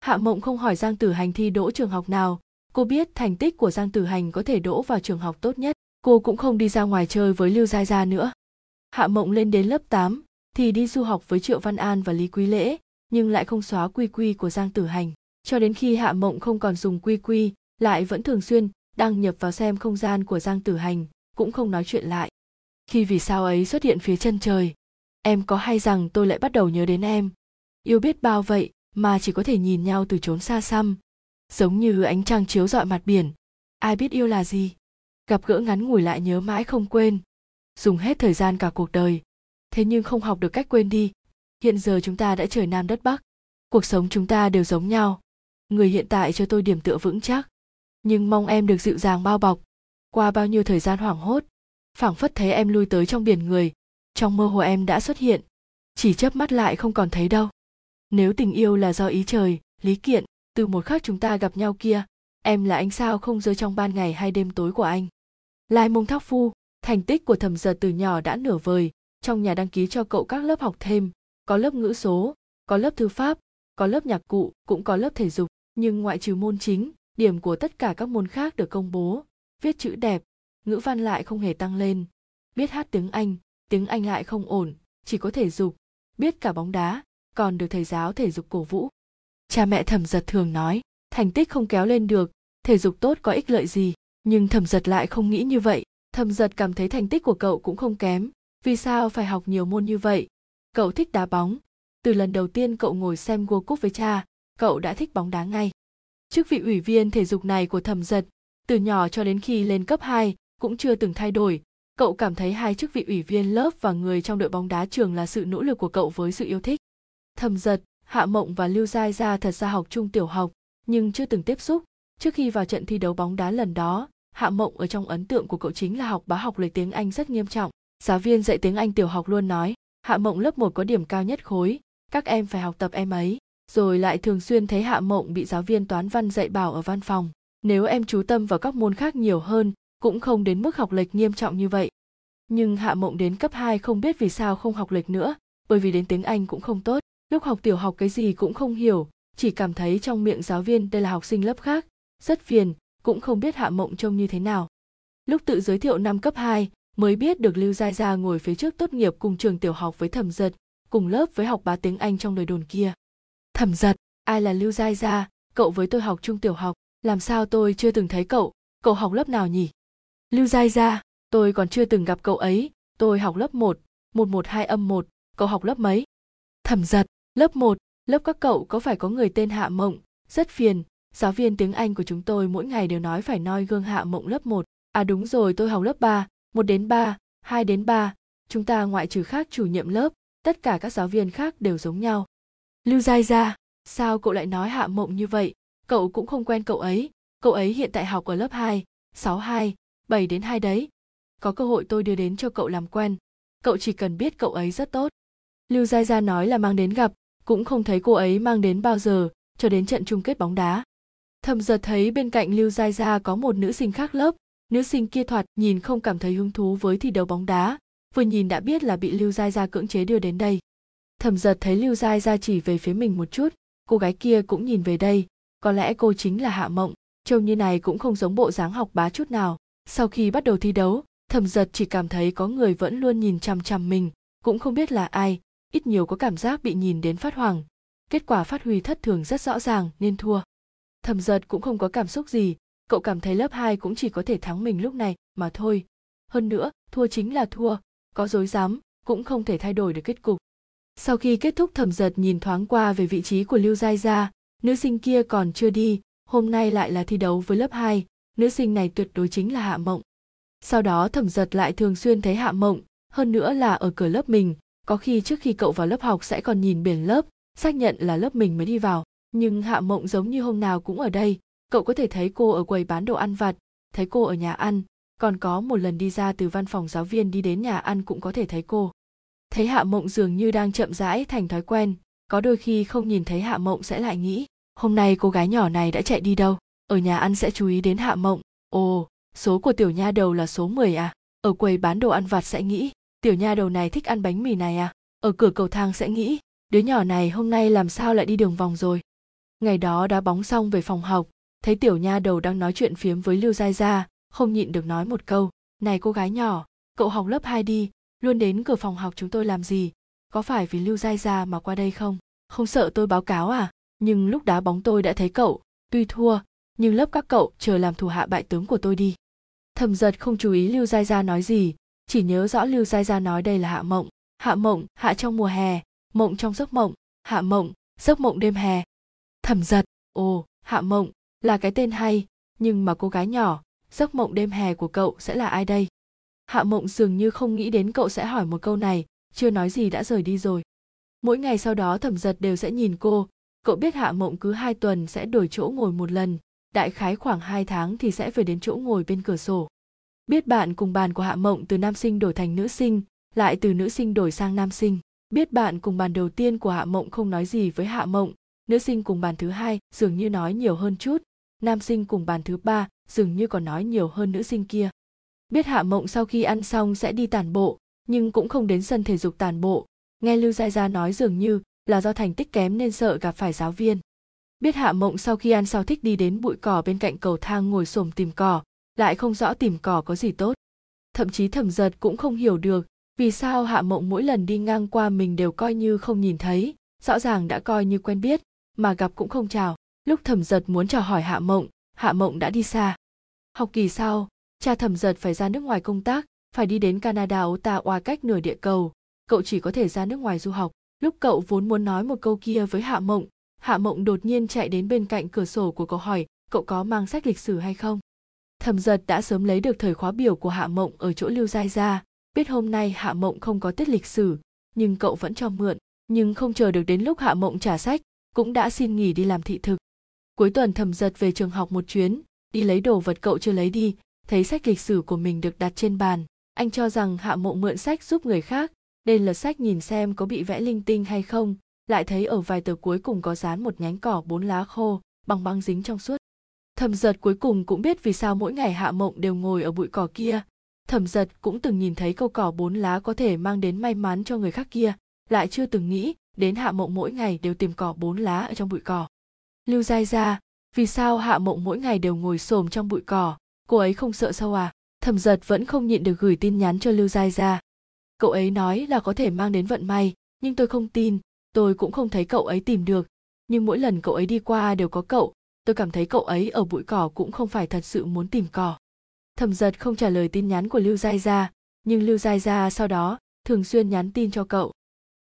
Hạ mộng không hỏi giang tử hành thi đỗ trường học nào. Cô biết thành tích của giang tử hành có thể đỗ vào trường học tốt nhất. Cô cũng không đi ra ngoài chơi với lưu gia gia nữa. Hạ mộng lên đến lớp 8, thì đi du học với triệu văn an và lý quý lễ nhưng lại không xóa quy quy của giang tử hành. Cho đến khi hạ mộng không còn dùng quy quy lại vẫn thường xuyên đăng nhập vào xem không gian của giang tử hành cũng không nói chuyện lại khi vì sao ấy xuất hiện phía chân trời, em có hay rằng tôi lại bắt đầu nhớ đến em? Yêu biết bao vậy mà chỉ có thể nhìn nhau từ chốn xa xăm, giống như ánh trăng chiếu rọi mặt biển. Ai biết yêu là gì? Gặp gỡ ngắn ngủi lại nhớ mãi không quên. Dùng hết thời gian cả cuộc đời, thế nhưng không học được cách quên đi. Hiện giờ chúng ta đã trời nam đất bắc, cuộc sống chúng ta đều giống nhau. Người hiện tại cho tôi điểm tựa vững chắc, nhưng mong em được dịu dàng bao bọc. Qua bao nhiêu thời gian hoảng hốt phảng phất thấy em lui tới trong biển người. Trong mơ hồ em đã xuất hiện. Chỉ chớp mắt lại không còn thấy đâu. Nếu tình yêu là do ý trời, lý kiện, từ một khắc chúng ta gặp nhau kia, em là ánh sao không rơi trong ban ngày hay đêm tối của anh? Lai mông thóc phu, thành tích của thẩm giật từ nhỏ đã nửa vời. Trong nhà đăng ký cho cậu các lớp học thêm, có lớp ngữ số, có lớp thư pháp, có lớp nhạc cụ, cũng có lớp thể dục. Nhưng ngoại trừ môn chính, điểm của tất cả các môn khác được công bố, viết chữ đẹp ngữ văn lại không hề tăng lên. Biết hát tiếng anh tiếng anh lại không ổn, chỉ có thể dục. Biết cả bóng đá, còn được thầy giáo thể dục cổ vũ. Cha mẹ thẩm giật thường nói, thành tích không kéo lên được, thể dục tốt có ích lợi gì? Nhưng thẩm giật lại không nghĩ như vậy. Thẩm giật cảm thấy thành tích của cậu cũng không kém. Vì sao phải học nhiều môn như vậy? Cậu thích đá bóng. Từ lần đầu tiên cậu ngồi xem World Cup với cha, cậu đã thích bóng đá ngay. Chức vị ủy viên thể dục này của thẩm giật, từ nhỏ cho đến khi lên cấp 2 cũng chưa từng thay đổi. Cậu cảm thấy hai chức vị ủy viên lớp và người trong đội bóng đá trường là sự nỗ lực của cậu với sự yêu thích. Thầm giật, hạ mộng và lưu giai gia thật ra học chung tiểu học, nhưng chưa từng tiếp xúc. Trước khi vào trận thi đấu bóng đá lần đó, hạ mộng ở trong ấn tượng của cậu chính là học bá học lời tiếng anh rất nghiêm trọng. Giáo viên dạy tiếng anh tiểu học luôn nói, hạ mộng lớp 1 có điểm cao nhất khối, các em phải học tập em ấy. Rồi lại thường xuyên thấy hạ mộng bị giáo viên toán văn dạy bảo ở văn phòng. Nếu em chú tâm vào các môn khác nhiều hơn cũng không đến mức học lệch nghiêm trọng như vậy. Nhưng hạ mộng đến cấp 2 không biết vì sao không học lệch nữa bởi vì đến tiếng anh cũng không tốt lúc học tiểu học cái gì cũng không hiểu chỉ cảm thấy trong miệng giáo viên đây là học sinh lớp khác rất phiền cũng không biết hạ mộng trông như thế nào. Lúc tự giới thiệu năm cấp 2, mới biết được lưu giai gia ngồi phía trước tốt nghiệp cùng trường tiểu học với thẩm giật cùng lớp với học bá tiếng anh trong đời đồn kia. Thẩm giật ai là lưu giai gia? Cậu với tôi học chung tiểu học làm sao tôi chưa từng thấy cậu? Cậu học lớp nào nhỉ? Lưu giai gia tôi còn chưa từng gặp cậu ấy tôi học lớp 1, 112 âm 1, cậu học lớp mấy? Thẩm giật, lớp 1, lớp các cậu có phải có người tên Hạ Mộng, rất phiền, giáo viên tiếng Anh của chúng tôi mỗi ngày đều nói phải noi gương Hạ Mộng lớp 1. À đúng rồi, tôi học lớp 3, 1 đến 3, 2 đến 3, chúng ta ngoại trừ khác chủ nhiệm lớp, tất cả các giáo viên khác đều giống nhau. Lưu Giai Gia, sao cậu lại nói Hạ Mộng như vậy? Cậu cũng không quen cậu ấy, cậu ấy hiện tại học ở lớp 2, 62, 7 đến 2 đấy. Có cơ hội tôi đưa đến cho cậu làm quen, cậu chỉ cần biết cậu ấy rất tốt. Lưu Gia Gia nói là mang đến gặp, cũng không thấy cô ấy mang đến bao giờ, cho đến trận chung kết bóng đá. Thầm giật thấy bên cạnh Lưu Gia Gia có một nữ sinh khác lớp, nữ sinh kia thoạt nhìn không cảm thấy hứng thú với thi đấu bóng đá, vừa nhìn đã biết là bị Lưu Gia Gia cưỡng chế đưa đến đây. Thầm giật thấy Lưu Gia Gia chỉ về phía mình một chút, cô gái kia cũng nhìn về đây, có lẽ cô chính là Hạ Mộng, trông như này cũng không giống bộ dáng học bá chút nào. Sau khi bắt đầu thi đấu, thẩm giật chỉ cảm thấy có người vẫn luôn nhìn chằm chằm mình, cũng không biết là ai, ít nhiều có cảm giác bị nhìn đến phát hoảng. Kết quả phát huy thất thường rất rõ ràng nên thua. thẩm giật cũng không có cảm xúc gì, cậu cảm thấy lớp 2 cũng chỉ có thể thắng mình lúc này mà thôi. Hơn nữa, thua chính là thua, có dối dám, cũng không thể thay đổi được kết cục. Sau khi kết thúc thẩm giật nhìn thoáng qua về vị trí của Lưu Giai Gia, nữ sinh kia còn chưa đi, hôm nay lại là thi đấu với lớp 2, nữ sinh này tuyệt đối chính là Hạ Mộng. Sau đó thẩm giật lại thường xuyên thấy Hạ Mộng, hơn nữa là ở cửa lớp mình, có khi trước khi cậu vào lớp học sẽ còn nhìn biển lớp, xác nhận là lớp mình mới đi vào. Nhưng Hạ Mộng giống như hôm nào cũng ở đây, cậu có thể thấy cô ở quầy bán đồ ăn vặt, thấy cô ở nhà ăn, còn có một lần đi ra từ văn phòng giáo viên đi đến nhà ăn cũng có thể thấy cô. Thấy Hạ Mộng dường như đang chậm rãi thành thói quen, có đôi khi không nhìn thấy Hạ Mộng sẽ lại nghĩ, hôm nay cô gái nhỏ này đã chạy đi đâu, ở nhà ăn sẽ chú ý đến Hạ Mộng, ồ, số của tiểu nha đầu là số 10 à, ở quầy bán đồ ăn vặt sẽ nghĩ, tiểu nha đầu này thích ăn bánh mì này à, ở cửa cầu thang sẽ nghĩ, đứa nhỏ này hôm nay làm sao lại đi đường vòng rồi. Ngày đó đá bóng xong về phòng học, thấy tiểu nha đầu đang nói chuyện phiếm với Lưu Giai Gia, không nhịn được nói một câu, này cô gái nhỏ, cậu học lớp 2 đi, luôn đến cửa phòng học chúng tôi làm gì, có phải vì Lưu Giai Gia mà qua đây không? Không sợ tôi báo cáo à? Nhưng lúc đá bóng tôi đã thấy cậu, tuy thua, nhưng lớp các cậu chờ làm thủ hạ bại tướng của tôi đi. Thầm giật không chú ý Lưu Giai Gia nói gì, chỉ nhớ rõ Lưu Giai Gia nói đây là hạ mộng. Hạ mộng, hạ trong mùa hè, mộng trong giấc mộng, hạ mộng, giấc mộng đêm hè. Thẩm giật ồ hạ mộng là cái tên hay nhưng mà cô gái nhỏ giấc mộng đêm hè của cậu sẽ là ai đây? Hạ mộng dường như không nghĩ đến cậu sẽ hỏi một câu này chưa nói gì đã rời đi rồi. Mỗi ngày sau đó thẩm giật đều sẽ nhìn cô. Cậu biết hạ mộng cứ hai tuần sẽ đổi chỗ ngồi một lần đại khái khoảng hai tháng thì sẽ về đến chỗ ngồi bên cửa sổ. Biết bạn cùng bàn của hạ mộng từ nam sinh đổi thành nữ sinh, lại từ nữ sinh đổi sang nam sinh. Biết bạn cùng bàn đầu tiên của hạ mộng không nói gì với hạ mộng, nữ sinh cùng bàn thứ hai dường như nói nhiều hơn chút. Nam sinh cùng bàn thứ ba dường như còn nói nhiều hơn nữ sinh kia. Biết hạ mộng sau khi ăn xong sẽ đi tản bộ, nhưng cũng không đến sân thể dục tản bộ. Nghe lưu gia gia nói dường như là do thành tích kém nên sợ gặp phải giáo viên biết hạ mộng sau khi ăn sau thích đi đến bụi cỏ bên cạnh cầu thang ngồi xổm tìm cỏ, lại không rõ tìm cỏ có gì tốt. Thậm chí thẩm giật cũng không hiểu được vì sao hạ mộng mỗi lần đi ngang qua mình đều coi như không nhìn thấy, rõ ràng đã coi như quen biết, mà gặp cũng không chào. Lúc thẩm giật muốn chào hỏi hạ mộng hạ mộng đã đi xa. Học kỳ sau, cha thẩm giật phải ra nước ngoài công tác, phải đi đến canada ottawa cách nửa địa cầu. Cậu chỉ có thể ra nước ngoài du học. Lúc cậu vốn muốn nói một câu kia với hạ mộng hạ mộng đột nhiên chạy đến bên cạnh cửa sổ của cậu hỏi, cậu có mang sách lịch sử hay không? Thẩm giật đã sớm lấy được thời khóa biểu của hạ mộng ở chỗ lưu giai ra biết hôm nay hạ mộng không có tiết lịch sử, nhưng cậu vẫn cho mượn, nhưng không chờ được đến lúc hạ mộng trả sách, cũng đã xin nghỉ đi làm thị thực. Cuối tuần thẩm giật về trường học một chuyến, đi lấy đồ vật cậu chưa lấy đi, thấy sách lịch sử của mình được đặt trên bàn. Anh cho rằng hạ mộng mượn sách giúp người khác, nên lật sách nhìn xem có bị vẽ linh tinh hay không lại thấy ở vài tờ cuối cùng có dán một nhánh cỏ bốn lá khô bằng băng dính trong suốt. Thẩm giật cuối cùng cũng biết vì sao mỗi ngày hạ mộng đều ngồi ở bụi cỏ kia. Thẩm giật cũng từng nhìn thấy câu cỏ bốn lá có thể mang đến may mắn cho người khác kia, lại chưa từng nghĩ đến hạ mộng mỗi ngày đều tìm cỏ bốn lá ở trong bụi cỏ. Lưu dai ra vì sao hạ mộng mỗi ngày đều ngồi xổm trong bụi cỏ? Cô ấy không sợ sâu à? Thẩm giật vẫn không nhịn được gửi tin nhắn cho lưu giai ra cậu ấy nói là có thể mang đến vận may, nhưng tôi không tin tôi cũng không thấy cậu ấy tìm được. Nhưng mỗi lần cậu ấy đi qua đều có cậu. Tôi cảm thấy cậu ấy ở bụi cỏ cũng không phải thật sự muốn tìm cỏ. Thẩm giật không trả lời tin nhắn của lưu giai gia. Nhưng lưu giai gia sau đó thường xuyên nhắn tin cho cậu.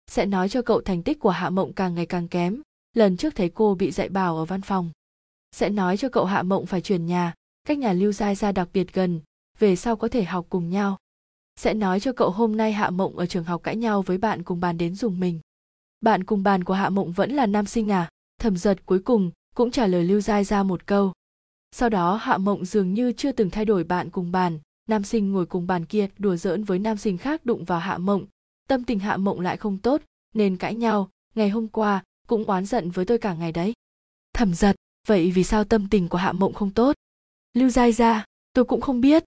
Sẽ nói cho cậu thành tích của hạ mộng càng ngày càng kém. Lần trước thấy cô bị dạy bảo ở văn phòng. Sẽ nói cho cậu hạ mộng phải chuyển nhà. Cách nhà lưu giai gia đặc biệt gần. Về sau có thể học cùng nhau. Sẽ nói cho cậu hôm nay hạ mộng ở trường học cãi nhau với bạn cùng bàn đến dùng mình bạn cùng bàn của hạ mộng vẫn là nam sinh à? Thẩm giật cuối cùng cũng trả lời lưu giai ra một câu. Sau đó, hạ mộng dường như chưa từng thay đổi bạn cùng bàn. Nam sinh ngồi cùng bàn kia đùa giỡn với nam sinh khác đụng vào hạ mộng. Tâm tình hạ mộng lại không tốt, nên cãi nhau. Ngày hôm qua cũng oán giận với tôi cả ngày đấy. Thẩm giật, vậy vì sao tâm tình của hạ mộng không tốt? Lưu giai ra tôi cũng không biết.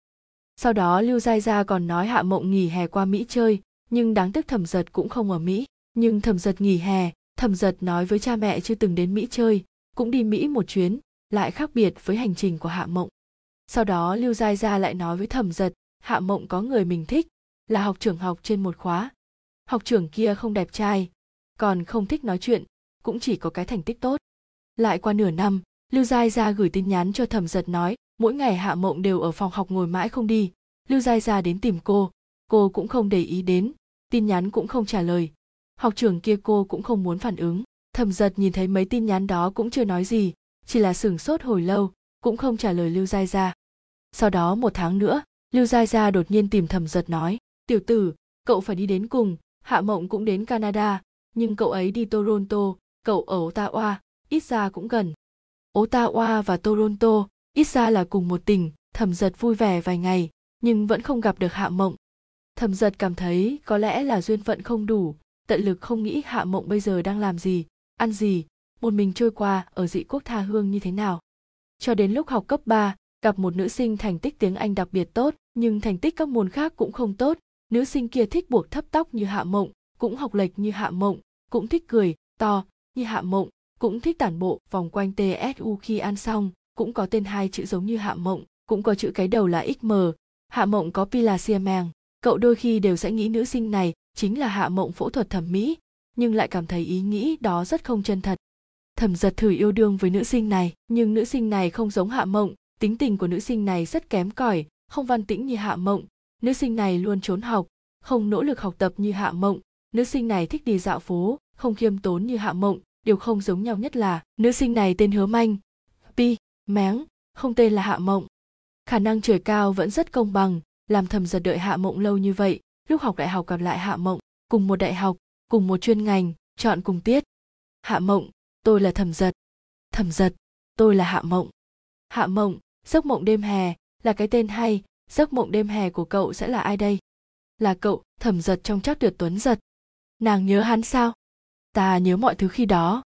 Sau đó, lưu giai gia còn nói hạ mộng nghỉ hè qua mỹ chơi, nhưng đáng tiếc thẩm giật cũng không ở mỹ nhưng thẩm giật nghỉ hè, thẩm giật nói với cha mẹ chưa từng đến mỹ chơi, cũng đi mỹ một chuyến, lại khác biệt với hành trình của hạ mộng. Sau đó lưu giai gia lại nói với thẩm giật, hạ mộng có người mình thích, là học trưởng học trên một khóa. Học trưởng kia không đẹp trai, còn không thích nói chuyện, cũng chỉ có cái thành tích tốt. Lại qua nửa năm, lưu giai gia gửi tin nhắn cho thẩm giật nói, mỗi ngày hạ mộng đều ở phòng học ngồi mãi không đi. Lưu giai gia đến tìm cô cô cũng không để ý đến, tin nhắn cũng không trả lời học trưởng kia cô cũng không muốn phản ứng. Thẩm giật nhìn thấy mấy tin nhắn đó cũng chưa nói gì, chỉ là sửng sốt hồi lâu, cũng không trả lời lưu giai gia. Sau đó một tháng nữa, lưu giai gia đột nhiên tìm thẩm giật nói, tiểu tử, cậu phải đi đến cùng, hạ mộng cũng đến canada, nhưng cậu ấy đi toronto, cậu ở ottawa, ít ra cũng gần. Ottawa và toronto, ít ra là cùng một tỉnh, thẩm giật vui vẻ vài ngày, nhưng vẫn không gặp được hạ mộng. Thẩm giật cảm thấy có lẽ là duyên phận không đủ tận lực không nghĩ hạ mộng bây giờ đang làm gì ăn gì một mình trôi qua ở dị quốc tha hương như thế nào cho đến lúc học cấp 3, gặp một nữ sinh thành tích tiếng Anh đặc biệt tốt, nhưng thành tích các môn khác cũng không tốt. Nữ sinh kia thích buộc thấp tóc như Hạ Mộng, cũng học lệch như Hạ Mộng, cũng thích cười, to, như Hạ Mộng, cũng thích tản bộ vòng quanh TSU khi ăn xong, cũng có tên hai chữ giống như hạ mộng cũng có chữ cái đầu là xm hạ mộng có pilasiamang cậu đôi khi đều sẽ nghĩ nữ sinh này chính là hạ mộng phẫu thuật thẩm mỹ, nhưng lại cảm thấy ý nghĩ đó rất không chân thật. Thẩm giật thử yêu đương với nữ sinh này, nhưng nữ sinh này không giống hạ mộng, tính tình của nữ sinh này rất kém cỏi, không văn tĩnh như hạ mộng. Nữ sinh này luôn trốn học, không nỗ lực học tập như hạ mộng. Nữ sinh này thích đi dạo phố, không khiêm tốn như hạ mộng, điều không giống nhau nhất là, nữ sinh này tên hứa manh, pi méng không tên là hạ mộng. Khả năng trời cao vẫn rất công bằng, làm thầm giật đợi hạ mộng lâu như vậy lúc học đại học gặp lại hạ mộng, cùng một đại học, cùng một chuyên ngành, chọn cùng tiết. Hạ mộng, tôi là Thẩm giật. Thẩm giật, tôi là hạ mộng. Hạ mộng, giấc mộng đêm hè, là cái tên hay, giấc mộng đêm hè của cậu sẽ là ai đây? Là cậu, Thẩm giật trong chắc tuyệt tuấn giật. Nàng nhớ hắn sao? Ta nhớ mọi thứ khi đó.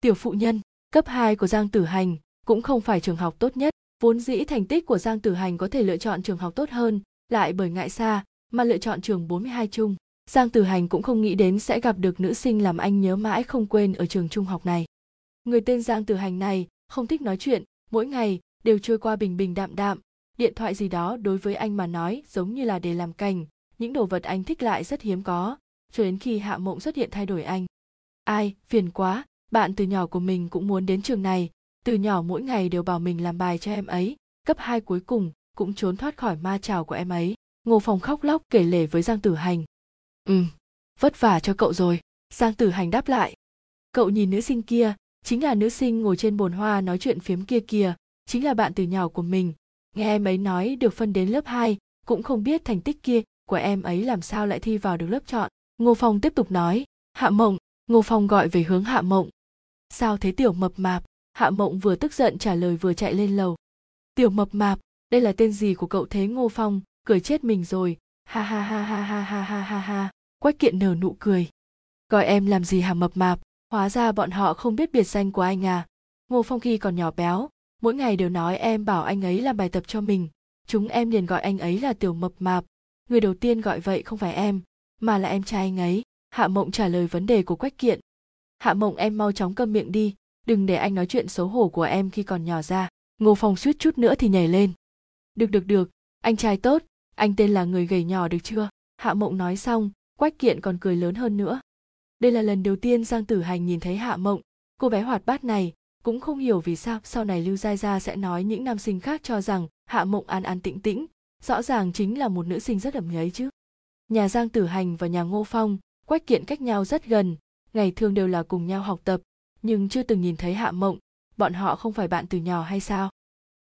Tiểu phụ nhân, cấp 2 của giang tử hành, cũng không phải trường học tốt nhất. Vốn dĩ thành tích của giang tử hành có thể lựa chọn trường học tốt hơn, lại bởi ngại xa mà lựa chọn trường 42 trung giang tử hành cũng không nghĩ đến sẽ gặp được nữ sinh làm anh nhớ mãi không quên ở trường trung học này. Người tên giang tử hành này không thích nói chuyện, mỗi ngày đều trôi qua bình bình đạm đạm. Điện thoại gì đó đối với anh mà nói giống như là để làm cành, những đồ vật anh thích lại rất hiếm có, cho đến khi hạ mộng xuất hiện thay đổi anh. Ai, phiền quá, bạn từ nhỏ của mình cũng muốn đến trường này, từ nhỏ mỗi ngày đều bảo mình làm bài cho em ấy, cấp 2 cuối cùng cũng trốn thoát khỏi ma trào của em ấy ngô phong khóc lóc kể lể với giang tử hành. Ừ vất vả cho cậu rồi. Giang tử hành đáp lại. Cậu nhìn nữ sinh kia chính là nữ sinh ngồi trên bồn hoa nói chuyện phiếm kia kìa chính là bạn từ nhỏ của mình. Nghe em ấy nói được phân đến lớp 2, cũng không biết thành tích kia của em ấy làm sao lại thi vào được lớp chọn. Ngô phong tiếp tục nói. Hạ mộng ngô phong gọi về hướng hạ mộng. Sao thế tiểu mập mạp? Hạ mộng vừa tức giận trả lời vừa chạy lên lầu. Tiểu mập mạp đây là tên gì của cậu thế ngô phong? Cười chết mình rồi. Ha ha ha ha ha ha ha ha ha. Quách kiện nở nụ cười. Gọi em làm gì hả mập mạp? Hóa ra bọn họ không biết biệt danh của anh à. Ngô phong khi còn nhỏ béo, mỗi ngày đều nói em bảo anh ấy làm bài tập cho mình. Chúng em liền gọi anh ấy là tiểu mập mạp. Người đầu tiên gọi vậy không phải em, mà là em trai anh ấy. Hạ mộng trả lời vấn đề của quách kiện. Hạ mộng, em mau chóng câm miệng đi. Đừng để anh nói chuyện xấu hổ của em khi còn nhỏ ra. Ngô phong suýt chút nữa thì nhảy lên. Được được được. Anh trai tốt anh tên là người gầy nhỏ được chưa? Hạ mộng nói xong, quách kiện còn cười lớn hơn nữa. Đây là lần đầu tiên giang tử hành nhìn thấy hạ mộng. Cô bé hoạt bát này cũng không hiểu vì sao sau này lưu giai gia sẽ nói những nam sinh khác cho rằng hạ mộng an an tĩnh tĩnh. Rõ ràng chính là một nữ sinh rất ẩm nhấy chứ. Nhà giang tử hành và nhà ngô phong quách kiện cách nhau rất gần, ngày thường đều là cùng nhau học tập, nhưng chưa từng nhìn thấy hạ mộng. Bọn họ không phải bạn từ nhỏ hay sao?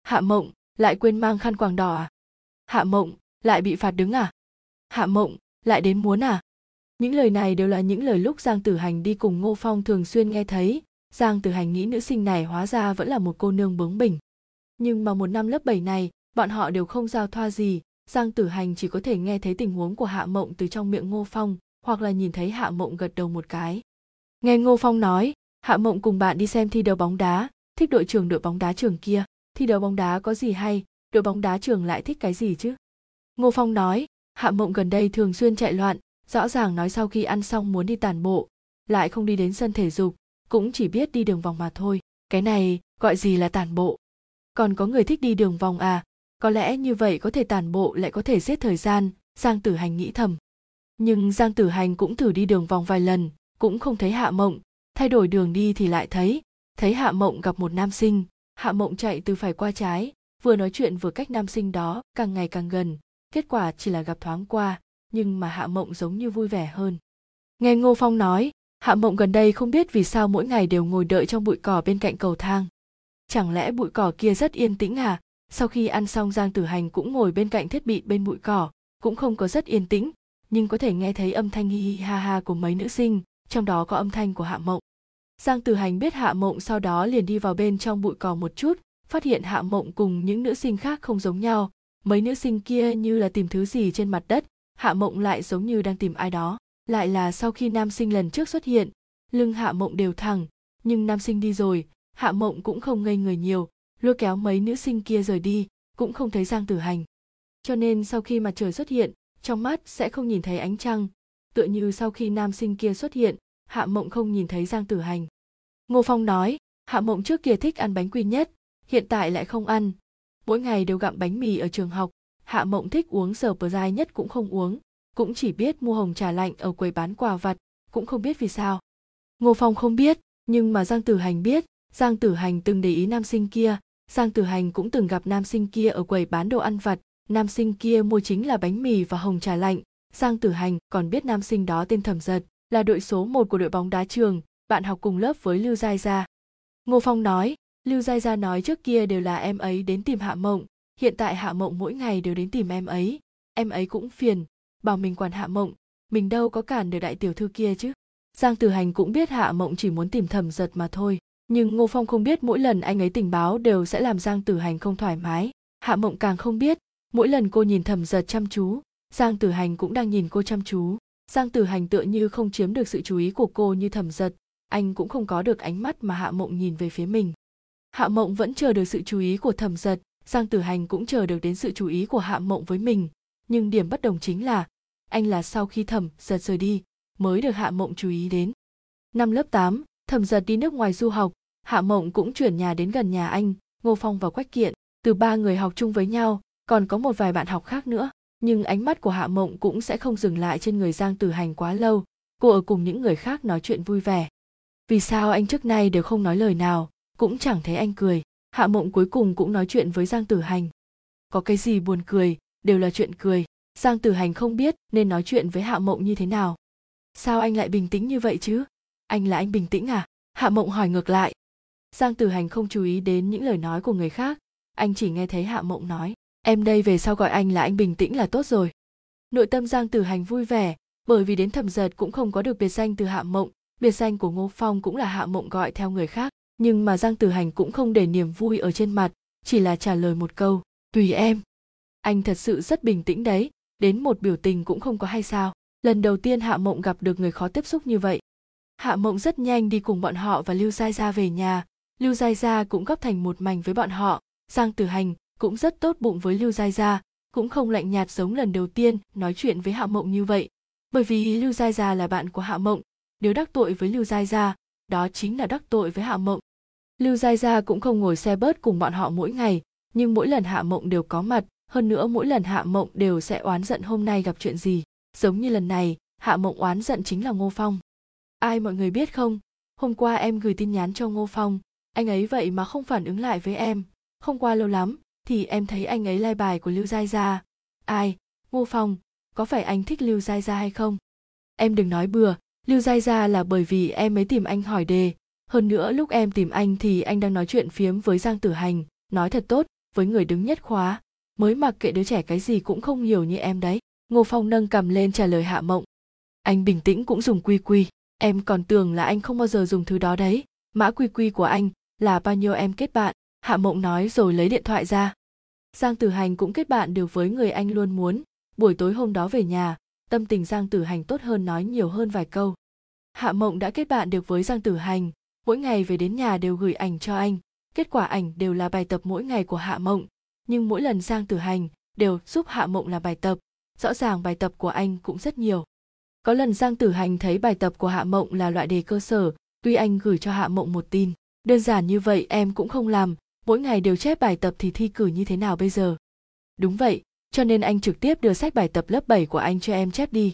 Hạ mộng lại quên mang khăn quàng đỏ à? Hạ mộng lại bị phạt đứng à? Hạ mộng, lại đến muốn à? Những lời này đều là những lời lúc giang tử hành đi cùng ngô phong thường xuyên nghe thấy. Giang tử hành nghĩ nữ sinh này hóa ra vẫn là một cô nương bướng bỉnh. Nhưng mà một năm lớp 7 này, bọn họ đều không giao thoa gì. Giang tử hành chỉ có thể nghe thấy tình huống của hạ mộng từ trong miệng ngô phong, hoặc là nhìn thấy hạ mộng gật đầu một cái. Nghe ngô phong nói, hạ mộng cùng bạn đi xem thi đấu bóng đá. Thích đội trưởng đội bóng đá trường kia. Thi đấu bóng đá có gì hay? Đội bóng đá trường lại thích cái gì chứ? Ngô phong nói, hạ mộng gần đây thường xuyên chạy loạn, rõ ràng nói sau khi ăn xong muốn đi tàn bộ, lại không đi đến sân thể dục, cũng chỉ biết đi đường vòng mà thôi, cái này gọi gì là tàn bộ? Còn có người thích đi đường vòng à? Có lẽ như vậy có thể tàn bộ lại có thể giết thời gian. Giang tử hành nghĩ thầm. Nhưng giang tử hành cũng thử đi đường vòng vài lần, cũng không thấy hạ mộng, thay đổi đường đi thì lại thấy thấy hạ mộng gặp một nam sinh. Hạ mộng chạy từ phải qua trái, vừa nói chuyện vừa cách nam sinh đó càng ngày càng gần kết quả chỉ là gặp thoáng qua, nhưng mà hạ mộng giống như vui vẻ hơn. Nghe ngô phong nói, hạ mộng gần đây không biết vì sao mỗi ngày đều ngồi đợi trong bụi cỏ bên cạnh cầu thang. Chẳng lẽ bụi cỏ kia rất yên tĩnh à? Sau khi ăn xong giang tử hành cũng ngồi bên cạnh thiết bị bên bụi cỏ, cũng không có rất yên tĩnh, nhưng có thể nghe thấy âm thanh hi hi ha ha của mấy nữ sinh, trong đó có âm thanh của hạ mộng. Giang tử hành biết hạ mộng sau đó liền đi vào bên trong bụi cỏ một chút, phát hiện hạ mộng cùng những nữ sinh khác không giống nhau mấy nữ sinh kia như là tìm thứ gì trên mặt đất, hạ mộng lại giống như đang tìm ai đó. Lại là sau khi nam sinh lần trước xuất hiện, lưng hạ mộng đều thẳng, nhưng nam sinh đi rồi, hạ mộng cũng không ngây người nhiều, lôi kéo mấy nữ sinh kia rời đi, cũng không thấy giang tử hành. Cho nên sau khi mặt trời xuất hiện, trong mắt sẽ không nhìn thấy ánh trăng, tựa như sau khi nam sinh kia xuất hiện, hạ mộng không nhìn thấy giang tử hành. Ngô phong nói, hạ mộng trước kia thích ăn bánh quy nhất, hiện tại lại không ăn mỗi ngày đều gặm bánh mì ở trường học. Hạ mộng thích uống sở bờ dai nhất cũng không uống. Cũng chỉ biết mua hồng trà lạnh ở quầy bán quà vặt, cũng không biết vì sao. Ngô phong không biết, nhưng mà giang tử hành biết. Giang tử hành từng để ý nam sinh kia. Giang tử hành cũng từng gặp nam sinh kia ở quầy bán đồ ăn vặt. Nam sinh kia mua chính là bánh mì và hồng trà lạnh. Giang tử hành còn biết nam sinh đó tên thẩm giật, là đội số một của đội bóng đá trường. Bạn học cùng lớp với lưu giai gia. Ngô phong nói lưu giai gia nói trước kia đều là em ấy đến tìm hạ mộng, hiện tại hạ mộng mỗi ngày đều đến tìm em ấy. Em ấy cũng phiền, bảo mình quản hạ mộng, mình đâu có cản được đại tiểu thư kia chứ. Giang tử hành cũng biết hạ mộng chỉ muốn tìm thầm giật mà thôi, nhưng ngô phong không biết mỗi lần anh ấy tình báo đều sẽ làm giang tử hành không thoải mái. Hạ mộng càng không biết, mỗi lần cô nhìn thầm giật chăm chú, giang tử hành cũng đang nhìn cô chăm chú. Giang tử hành tựa như không chiếm được sự chú ý của cô như thầm giật, anh cũng không có được ánh mắt mà hạ mộng nhìn về phía mình hạ mộng vẫn chờ được sự chú ý của Thẩm giật giang tử hành cũng chờ được đến sự chú ý của hạ mộng với mình. Nhưng điểm bất đồng chính là anh là sau khi thẩm giật rời đi mới được hạ mộng chú ý đến. Năm lớp 8, thẩm giật đi nước ngoài du học hạ mộng cũng chuyển nhà đến gần nhà anh ngô phong và quách kiện từ ba người học chung với nhau còn có một vài bạn học khác nữa. Nhưng ánh mắt của hạ mộng cũng sẽ không dừng lại trên người giang tử hành quá lâu cô ở cùng những người khác nói chuyện vui vẻ. Vì sao anh trước nay đều không nói lời nào? Cũng chẳng thấy anh cười. Hạ mộng cuối cùng cũng nói chuyện với giang tử hành. Có cái gì buồn cười, đều là chuyện cười. Giang tử hành không biết nên nói chuyện với hạ mộng như thế nào. Sao anh lại bình tĩnh như vậy chứ? Anh là anh bình tĩnh à? Hạ mộng hỏi ngược lại. Giang tử hành không chú ý đến những lời nói của người khác. Anh chỉ nghe thấy hạ mộng nói, em đây về sau gọi anh là anh bình tĩnh là tốt rồi. Nội tâm giang tử hành vui vẻ, bởi vì đến thầm giật cũng không có được biệt danh từ hạ mộng. Biệt danh của ngô phong cũng là hạ mộng gọi theo người khác nhưng mà giang tử hành cũng không để niềm vui ở trên mặt, chỉ là trả lời một câu, tùy em. Anh thật sự rất bình tĩnh đấy, đến một biểu tình cũng không có hay sao. Lần đầu tiên hạ mộng gặp được người khó tiếp xúc như vậy. Hạ mộng rất nhanh đi cùng bọn họ và lưu giai gia về nhà. Lưu giai gia cũng góp thành một mảnh với bọn họ. Giang tử hành cũng rất tốt bụng với lưu giai gia, cũng không lạnh nhạt giống lần đầu tiên nói chuyện với hạ mộng như vậy. Bởi vì lưu giai gia là bạn của hạ mộng, nếu đắc tội với lưu giai gia, đó chính là đắc tội với hạ mộng lưu giai gia cũng không ngồi xe bớt cùng bọn họ mỗi ngày, nhưng mỗi lần hạ mộng đều có mặt, hơn nữa mỗi lần hạ mộng đều sẽ oán giận hôm nay gặp chuyện gì. Giống như lần này, hạ mộng oán giận chính là ngô phong. Ai mọi người biết không? Hôm qua em gửi tin nhắn cho ngô phong, anh ấy vậy mà không phản ứng lại với em. Không qua lâu lắm, thì em thấy anh ấy lai bài của lưu giai gia. Ai? Ngô phong, có phải anh thích lưu giai gia hay không? Em đừng nói bừa, lưu giai gia là bởi vì em mới tìm anh hỏi đề hơn nữa, lúc em tìm anh thì anh đang nói chuyện phiếm với giang tử hành, nói thật tốt, với người đứng nhất khóa. Mới mặc kệ đứa trẻ cái gì cũng không hiểu như em đấy. Ngô phong nâng cầm lên trả lời hạ mộng. Anh bình tĩnh cũng dùng quy quy. Em còn tưởng là anh không bao giờ dùng thứ đó đấy. Mã quy quy của anh là bao nhiêu em kết bạn? Hạ mộng nói rồi lấy điện thoại ra. Giang tử hành cũng kết bạn được với người anh luôn muốn. Buổi tối hôm đó về nhà, tâm tình giang tử hành tốt hơn nói nhiều hơn vài câu. Hạ mộng đã kết bạn được với giang tử hành mỗi ngày về đến nhà đều gửi ảnh cho anh. Kết quả ảnh đều là bài tập mỗi ngày của hạ mộng, nhưng mỗi lần giang tử hành đều giúp hạ mộng làm bài tập. Rõ ràng bài tập của anh cũng rất nhiều. Có lần giang tử hành thấy bài tập của hạ mộng là loại đề cơ sở, tuy anh gửi cho hạ mộng một tin. Đơn giản như vậy em cũng không làm, mỗi ngày đều chép bài tập thì thi cử như thế nào bây giờ? Đúng vậy, cho nên anh trực tiếp đưa sách bài tập lớp 7 của anh cho em chép đi.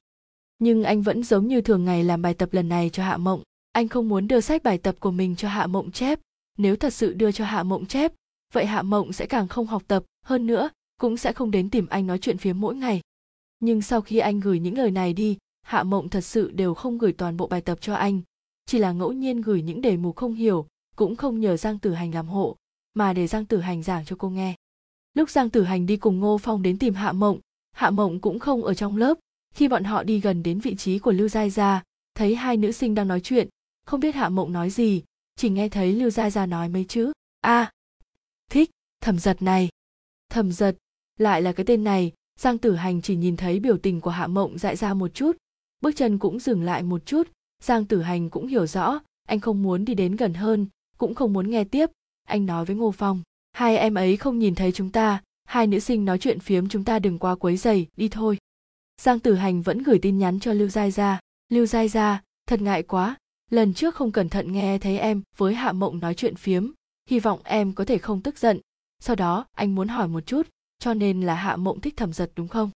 Nhưng anh vẫn giống như thường ngày làm bài tập lần này cho hạ mộng anh không muốn đưa sách bài tập của mình cho hạ mộng chép. Nếu thật sự đưa cho hạ mộng chép, vậy hạ mộng sẽ càng không học tập, hơn nữa, cũng sẽ không đến tìm anh nói chuyện phía mỗi ngày. Nhưng sau khi anh gửi những lời này đi, hạ mộng thật sự đều không gửi toàn bộ bài tập cho anh. Chỉ là ngẫu nhiên gửi những đề mục không hiểu, cũng không nhờ giang tử hành làm hộ, mà để giang tử hành giảng cho cô nghe. Lúc giang tử hành đi cùng ngô phong đến tìm hạ mộng hạ mộng cũng không ở trong lớp. Khi bọn họ đi gần đến vị trí của lưu giai gia, thấy hai nữ sinh đang nói chuyện không biết hạ mộng nói gì chỉ nghe thấy lưu Gia gia nói mấy chữ a à, thích thẩm giật này. Thẩm giật lại là cái tên này giang tử hành chỉ nhìn thấy biểu tình của hạ mộng dại ra một chút. Bước chân cũng dừng lại một chút giang tử hành cũng hiểu rõ anh không muốn đi đến gần hơn cũng không muốn nghe tiếp. Anh nói với ngô phong hai em ấy không nhìn thấy chúng ta hai nữ sinh nói chuyện phiếm chúng ta đừng quá quấy giày đi thôi. Giang tử hành vẫn gửi tin nhắn cho lưu giai gia. Lưu giai gia thật ngại quá lần trước không cẩn thận nghe thấy em với hạ mộng nói chuyện phiếm, hy vọng em có thể không tức giận. Sau đó, anh muốn hỏi một chút, cho nên là hạ mộng thích thẩm giật đúng không?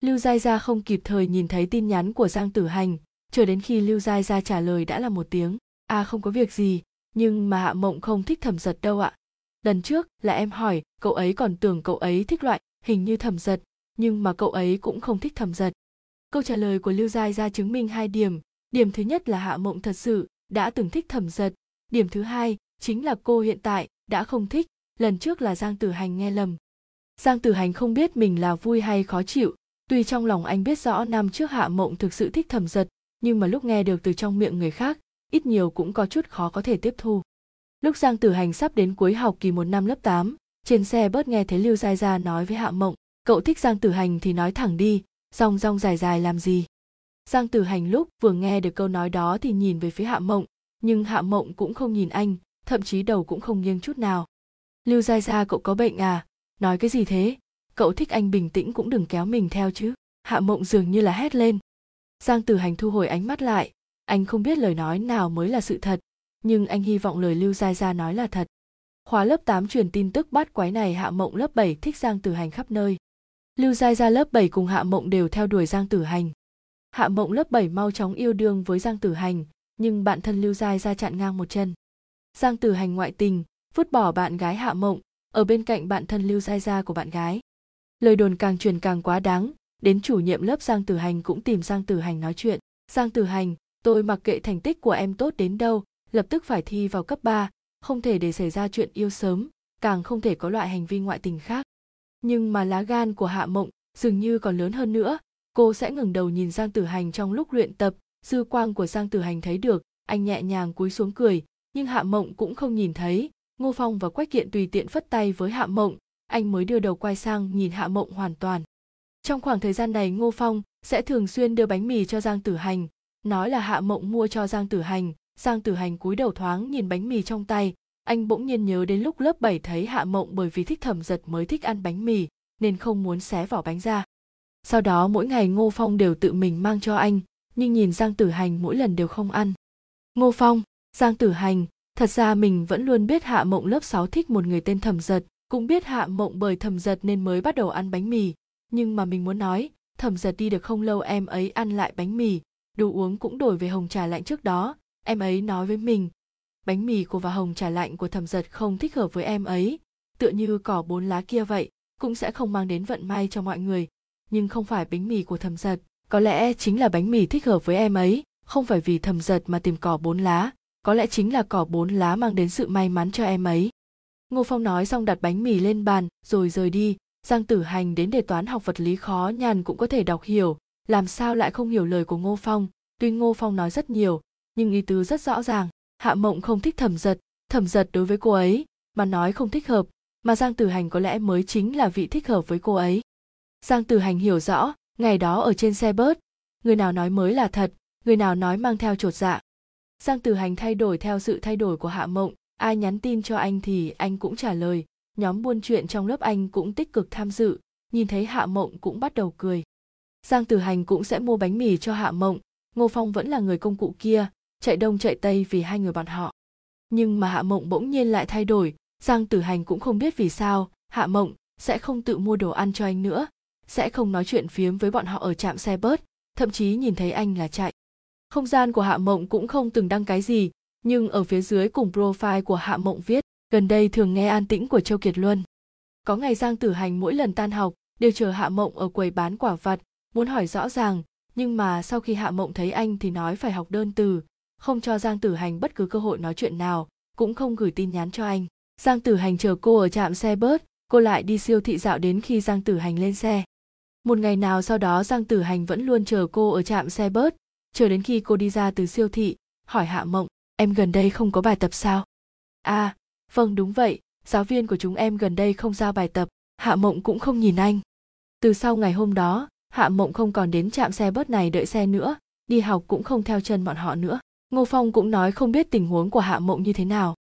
Lưu giai gia không kịp thời nhìn thấy tin nhắn của giang tử hành, chờ đến khi lưu giai gia trả lời đã là một tiếng. À không có việc gì, nhưng mà hạ mộng không thích thẩm giật đâu ạ. Lần trước là em hỏi, cậu ấy còn tưởng cậu ấy thích loại hình như thẩm giật, nhưng mà cậu ấy cũng không thích thẩm giật. Câu trả lời của lưu giai gia chứng minh hai điểm điểm thứ nhất là hạ mộng thật sự đã từng thích thẩm giật điểm thứ hai chính là cô hiện tại đã không thích lần trước là giang tử hành nghe lầm. Giang tử hành không biết mình là vui hay khó chịu tuy trong lòng anh biết rõ năm trước hạ mộng thực sự thích thẩm giật nhưng mà lúc nghe được từ trong miệng người khác ít nhiều cũng có chút khó có thể tiếp thu. Lúc giang tử hành sắp đến cuối học kỳ một năm lớp 8, trên xe bớt nghe thấy lưu giai gia nói với hạ mộng cậu thích giang tử hành thì nói thẳng đi rong rong dài dài làm gì? Giang tử hành lúc vừa nghe được câu nói đó thì nhìn về phía hạ mộng, nhưng hạ mộng cũng không nhìn anh, thậm chí đầu cũng không nghiêng chút nào. Lưu Gia gia, cậu có bệnh à? Nói cái gì thế? Cậu thích anh bình tĩnh cũng đừng kéo mình theo chứ. Hạ mộng dường như là hét lên. Giang tử hành thu hồi ánh mắt lại. Anh không biết lời nói nào mới là sự thật, nhưng anh hy vọng lời lưu Gia gia nói là thật. Khóa lớp 8 truyền tin tức bắt quái này, hạ mộng lớp 7 thích giang tử hành khắp nơi. Lưu Gia gia lớp 7 cùng hạ mộng đều theo đuổi giang tử hành hạ mộng lớp 7 mau chóng yêu đương với giang tử hành nhưng bạn thân lưu giai ra chặn ngang một chân. Giang tử hành ngoại tình vứt bỏ bạn gái hạ mộng ở bên cạnh bạn thân lưu giai gia của bạn gái. Lời đồn càng truyền càng quá đáng đến chủ nhiệm lớp giang tử hành cũng tìm giang tử hành nói chuyện. Giang tử hành tôi mặc kệ thành tích của em tốt đến đâu lập tức phải thi vào cấp 3, không thể để xảy ra chuyện yêu sớm càng không thể có loại hành vi ngoại tình khác. Nhưng mà lá gan của hạ mộng dường như còn lớn hơn nữa cô sẽ ngừng đầu nhìn giang tử hành trong lúc luyện tập. Dư quang của giang tử hành thấy được, anh nhẹ nhàng cúi xuống cười, nhưng hạ mộng cũng không nhìn thấy. Ngô phong và quách kiện tùy tiện phất tay với hạ mộng, anh mới đưa đầu quay sang nhìn hạ mộng hoàn toàn. Trong khoảng thời gian này, ngô phong sẽ thường xuyên đưa bánh mì cho giang tử hành. Nói là hạ mộng mua cho giang tử hành, giang tử hành cúi đầu thoáng nhìn bánh mì trong tay. Anh bỗng nhiên nhớ đến lúc lớp 7 thấy hạ mộng bởi vì thích thẩm giật mới thích ăn bánh mì, nên không muốn xé vỏ bánh ra sau đó mỗi ngày ngô phong đều tự mình mang cho anh, nhưng nhìn giang tử hành mỗi lần đều không ăn. Ngô phong, giang tử hành, thật ra mình vẫn luôn biết hạ mộng lớp 6 thích một người tên thẩm giật, cũng biết hạ mộng bởi thẩm giật nên mới bắt đầu ăn bánh mì. Nhưng mà mình muốn nói, thẩm giật đi được không lâu em ấy ăn lại bánh mì, đồ uống cũng đổi về hồng trà lạnh trước đó, em ấy nói với mình, bánh mì của và hồng trà lạnh của thẩm giật không thích hợp với em ấy, tựa như cỏ bốn lá kia vậy, cũng sẽ không mang đến vận may cho mọi người nhưng không phải bánh mì của thầm giật có lẽ chính là bánh mì thích hợp với em ấy, không phải vì thầm giật mà tìm cỏ bốn lá. Có lẽ chính là cỏ bốn lá mang đến sự may mắn cho em ấy. Ngô phong nói xong đặt bánh mì lên bàn, rồi rời đi. Giang tử hành đến đề toán học vật lý khó nhàn cũng có thể đọc hiểu. Làm sao lại không hiểu lời của ngô phong? Tuy ngô phong nói rất nhiều, nhưng ý tứ rất rõ ràng. Hạ mộng không thích thẩm giật thẩm giật đối với cô ấy mà nói không thích hợp. Mà giang tử hành có lẽ mới chính là vị thích hợp với cô ấy giang tử hành hiểu rõ, ngày đó ở trên xe bớt người nào nói mới là thật, người nào nói mang theo chột dạ. Giang tử hành thay đổi theo sự thay đổi của hạ mộng, ai nhắn tin cho anh thì anh cũng trả lời, nhóm buôn chuyện trong lớp anh cũng tích cực tham dự, nhìn thấy hạ mộng cũng bắt đầu cười. Giang tử hành cũng sẽ mua bánh mì cho hạ mộng, ngô phong vẫn là người công cụ kia, chạy đông chạy tây vì hai người bọn họ. Nhưng mà hạ mộng bỗng nhiên lại thay đổi, giang tử hành cũng không biết vì sao, hạ mộng sẽ không tự mua đồ ăn cho anh nữa sẽ không nói chuyện phiếm với bọn họ ở trạm xe bớt thậm chí nhìn thấy anh là chạy. Không gian của hạ mộng cũng không từng đăng cái gì, nhưng ở phía dưới cùng profile của hạ mộng viết, gần đây thường nghe an tĩnh của châu kiệt luân. Có ngày giang tử hành mỗi lần tan học, đều chờ hạ mộng ở quầy bán quả vặt, muốn hỏi rõ ràng, nhưng mà sau khi hạ mộng thấy anh thì nói phải học đơn từ, không cho giang tử hành bất cứ cơ hội nói chuyện nào, cũng không gửi tin nhắn cho anh. Giang tử hành chờ cô ở trạm xe bớt cô lại đi siêu thị dạo đến khi giang tử hành lên xe một ngày nào sau đó giang tử hành vẫn luôn chờ cô ở trạm xe bớt chờ đến khi cô đi ra từ siêu thị, hỏi hạ mộng, em gần đây không có bài tập sao? À vâng đúng vậy, giáo viên của chúng em gần đây không giao bài tập, hạ mộng cũng không nhìn anh. Từ sau ngày hôm đó, hạ mộng không còn đến trạm xe bớt này đợi xe nữa, đi học cũng không theo chân bọn họ nữa. Ngô phong cũng nói không biết tình huống của hạ mộng như thế nào.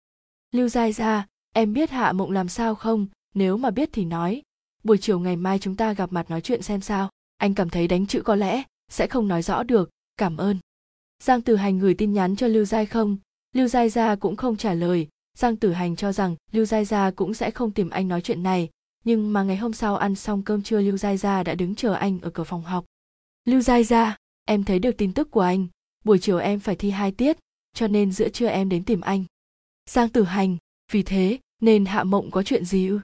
Lưu giai ra em biết hạ mộng làm sao không? Nếu mà biết thì nói buổi chiều ngày mai chúng ta gặp mặt nói chuyện xem sao. Anh cảm thấy đánh chữ có lẽ sẽ không nói rõ được. Cảm ơn. Giang tử hành gửi tin nhắn cho lưu giai không? Lưu giai gia cũng không trả lời. Giang tử hành cho rằng lưu giai gia cũng sẽ không tìm anh nói chuyện này. Nhưng mà ngày hôm sau ăn xong cơm trưa lưu giai gia đã đứng chờ anh ở cửa phòng học. Lưu giai gia, em thấy được tin tức của anh. Buổi chiều em phải thi hai tiết, cho nên giữa trưa em đến tìm anh. Giang tử hành, vì thế nên hạ mộng có chuyện gì ư?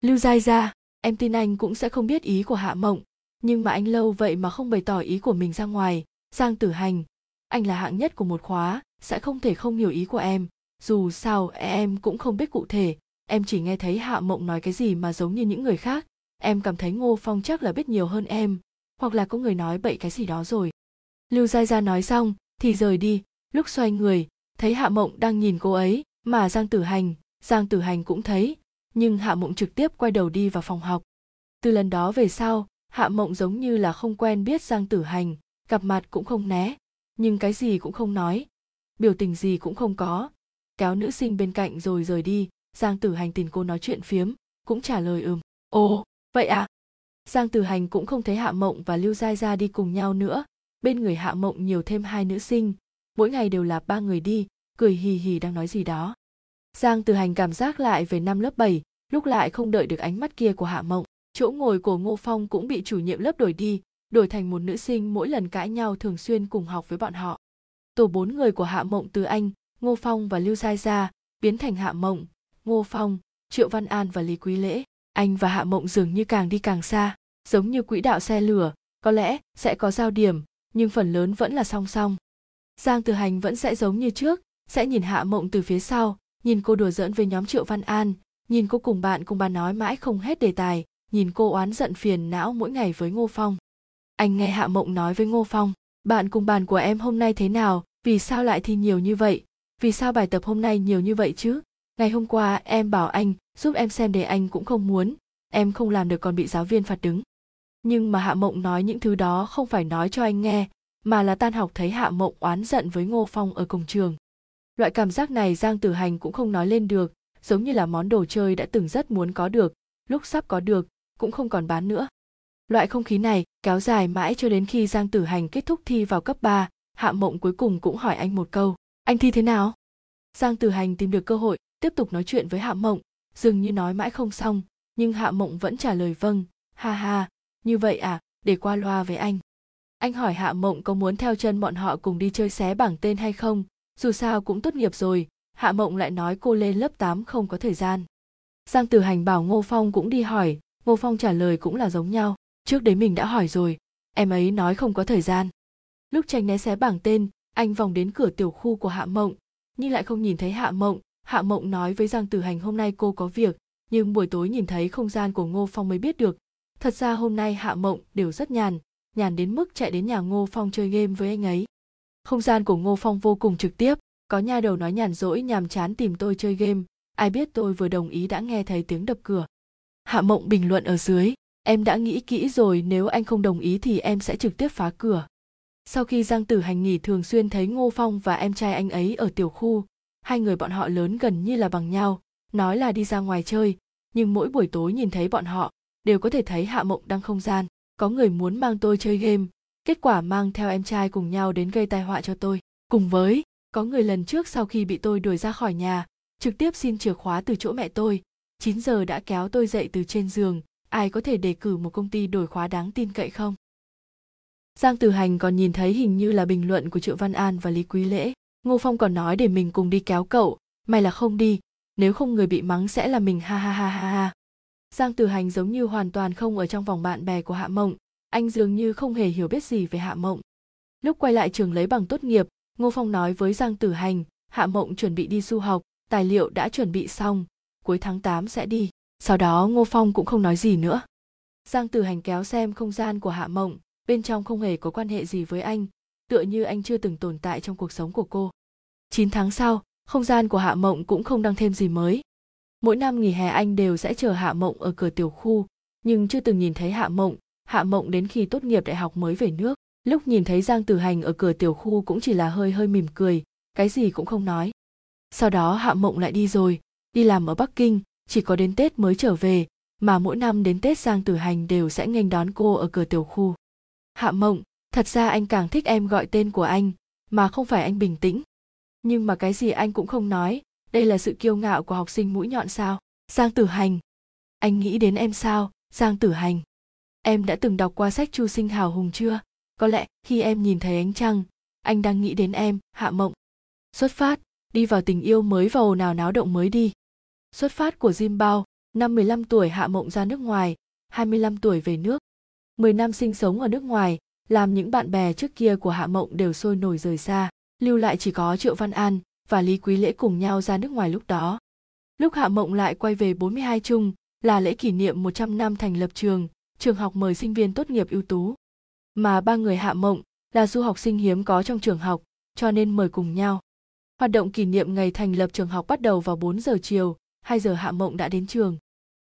Lưu giai gia em tin anh cũng sẽ không biết ý của hạ mộng. Nhưng mà anh lâu vậy mà không bày tỏ ý của mình ra ngoài. Giang tử hành, anh là hạng nhất của một khóa, sẽ không thể không hiểu ý của em. Dù sao, em cũng không biết cụ thể. Em chỉ nghe thấy hạ mộng nói cái gì mà giống như những người khác. Em cảm thấy ngô phong chắc là biết nhiều hơn em. Hoặc là có người nói bậy cái gì đó rồi. Lưu giai gia nói xong, thì rời đi. Lúc xoay người, thấy hạ mộng đang nhìn cô ấy, mà giang tử hành, giang tử hành cũng thấy nhưng hạ mộng trực tiếp quay đầu đi vào phòng học. Từ lần đó về sau, hạ mộng giống như là không quen biết giang tử hành, gặp mặt cũng không né, nhưng cái gì cũng không nói, biểu tình gì cũng không có. Kéo nữ sinh bên cạnh rồi rời đi, giang tử hành tìm cô nói chuyện phiếm, cũng trả lời, ừm, ồ, vậy à? Giang tử hành cũng không thấy hạ mộng và lưu giai ra đi cùng nhau nữa. Bên người hạ mộng nhiều thêm hai nữ sinh, mỗi ngày đều là ba người đi, cười hì hì đang nói gì đó giang Từ hành cảm giác lại về năm lớp 7, lúc lại không đợi được ánh mắt kia của hạ mộng chỗ ngồi của ngô phong cũng bị chủ nhiệm lớp đổi đi đổi thành một nữ sinh mỗi lần cãi nhau thường xuyên cùng học với bọn họ. Tổ bốn người của hạ mộng từ anh ngô phong và lưu giai Gia biến thành hạ mộng ngô phong triệu văn an và lý quý lễ. Anh và hạ mộng dường như càng đi càng xa giống như quỹ đạo xe lửa có lẽ sẽ có giao điểm nhưng phần lớn vẫn là song song. Giang từ hành vẫn sẽ giống như trước sẽ nhìn hạ mộng từ phía sau nhìn cô đùa giỡn với nhóm triệu văn an, nhìn cô cùng bạn cùng bà nói mãi không hết đề tài, nhìn cô oán giận phiền não mỗi ngày với ngô phong. Anh nghe hạ mộng nói với ngô phong, bạn cùng bàn của em hôm nay thế nào? Vì sao lại thi nhiều như vậy? Vì sao bài tập hôm nay nhiều như vậy chứ? Ngày hôm qua em bảo anh, giúp em xem đề anh cũng không muốn. Em không làm được còn bị giáo viên phạt đứng. Nhưng mà hạ mộng nói những thứ đó không phải nói cho anh nghe, mà là tan học thấy hạ mộng oán giận với ngô phong ở cùng trường loại cảm giác này giang tử hành cũng không nói lên được giống như là món đồ chơi đã từng rất muốn có được lúc sắp có được cũng không còn bán nữa. Loại không khí này kéo dài mãi cho đến khi giang tử hành kết thúc thi vào cấp 3, hạ mộng cuối cùng cũng hỏi anh một câu anh thi thế nào? Giang tử hành tìm được cơ hội tiếp tục nói chuyện với hạ mộng dường như nói mãi không xong nhưng hạ mộng vẫn trả lời vâng ha ha như vậy à để qua loa với anh. Anh hỏi hạ mộng có muốn theo chân bọn họ cùng đi chơi xé bảng tên hay không dù sao cũng tốt nghiệp rồi, hạ mộng lại nói cô lên lớp 8 không có thời gian. Giang tử hành bảo ngô phong cũng đi hỏi, ngô phong trả lời cũng là giống nhau, trước đấy mình đã hỏi rồi, em ấy nói không có thời gian. Lúc tranh né xé bảng tên, anh vòng đến cửa tiểu khu của hạ mộng, nhưng lại không nhìn thấy hạ mộng. Hạ mộng nói với giang tử hành hôm nay cô có việc, nhưng buổi tối nhìn thấy không gian của ngô phong mới biết được. Thật ra hôm nay hạ mộng đều rất nhàn nhàn đến mức chạy đến nhà ngô phong chơi game với anh ấy không gian của ngô phong vô cùng trực tiếp. Có nha đầu nói nhàn rỗi, nhàm chán tìm tôi chơi game. Ai biết tôi vừa đồng ý đã nghe thấy tiếng đập cửa. Hạ mộng bình luận ở dưới. Em đã nghĩ kỹ rồi, nếu anh không đồng ý thì em sẽ trực tiếp phá cửa. Sau khi giang tử hành nghỉ thường xuyên thấy ngô phong và em trai anh ấy ở tiểu khu, hai người bọn họ lớn gần như là bằng nhau, nói là đi ra ngoài chơi. Nhưng mỗi buổi tối nhìn thấy bọn họ, đều có thể thấy hạ mộng đang không gian. Có người muốn mang tôi chơi game kết quả mang theo em trai cùng nhau đến gây tai họa cho tôi. Cùng với, có người lần trước sau khi bị tôi đuổi ra khỏi nhà, trực tiếp xin chìa khóa từ chỗ mẹ tôi. 9 giờ đã kéo tôi dậy từ trên giường. Ai có thể đề cử một công ty đổi khóa đáng tin cậy không? Giang Từ hành còn nhìn thấy hình như là bình luận của triệu văn an và lý quý lễ. Ngô phong còn nói để mình cùng đi kéo cậu. May là không đi. Nếu không người bị mắng sẽ là mình. Ha ha ha ha ha. Giang Từ hành giống như hoàn toàn không ở trong vòng bạn bè của hạ mộng anh dường như không hề hiểu biết gì về hạ mộng. Lúc quay lại trường lấy bằng tốt nghiệp, ngô phong nói với giang tử hành, hạ mộng chuẩn bị đi du học, tài liệu đã chuẩn bị xong, cuối tháng 8 sẽ đi. Sau đó ngô phong cũng không nói gì nữa. Giang tử hành kéo xem không gian của hạ mộng, bên trong không hề có quan hệ gì với anh, tựa như anh chưa từng tồn tại trong cuộc sống của cô. 9 tháng sau, không gian của hạ mộng cũng không đăng thêm gì mới. Mỗi năm nghỉ hè anh đều sẽ chờ hạ mộng ở cửa tiểu khu, nhưng chưa từng nhìn thấy hạ mộng hạ mộng đến khi tốt nghiệp đại học mới về nước, lúc nhìn thấy giang tử hành ở cửa tiểu khu cũng chỉ là hơi hơi mỉm cười, cái gì cũng không nói. Sau đó hạ mộng lại đi rồi, đi làm ở bắc kinh, chỉ có đến tết mới trở về, mà mỗi năm đến tết giang tử hành đều sẽ nghênh đón cô ở cửa tiểu khu. Hạ mộng, thật ra anh càng thích em gọi tên của anh, mà không phải anh bình tĩnh. Nhưng mà cái gì anh cũng không nói, đây là sự kiêu ngạo của học sinh mũi nhọn sao? Giang tử hành. Anh nghĩ đến em sao, giang tử hành? Em đã từng đọc qua sách chu sinh hào hùng chưa? Có lẽ khi em nhìn thấy ánh trăng anh đang nghĩ đến em hạ mộng. Xuất phát đi vào tình yêu mới và ồn ào náo động mới đi. Xuất phát của Jim Bao, năm 15 tuổi hạ mộng ra nước ngoài, 25 tuổi về nước. 10 năm sinh sống ở nước ngoài, làm những bạn bè trước kia của hạ mộng đều sôi nổi rời xa lưu lại chỉ có triệu văn an và lý quý lễ cùng nhau ra nước ngoài lúc đó. Lúc hạ mộng lại quay về 42 chung là lễ kỷ niệm 100 năm thành lập trường trường học mời sinh viên tốt nghiệp ưu tú. Mà ba người hạ mộng là du học sinh hiếm có trong trường học, cho nên mời cùng nhau. Hoạt động kỷ niệm ngày thành lập trường học bắt đầu vào 4 giờ chiều 2 giờ hạ mộng đã đến trường.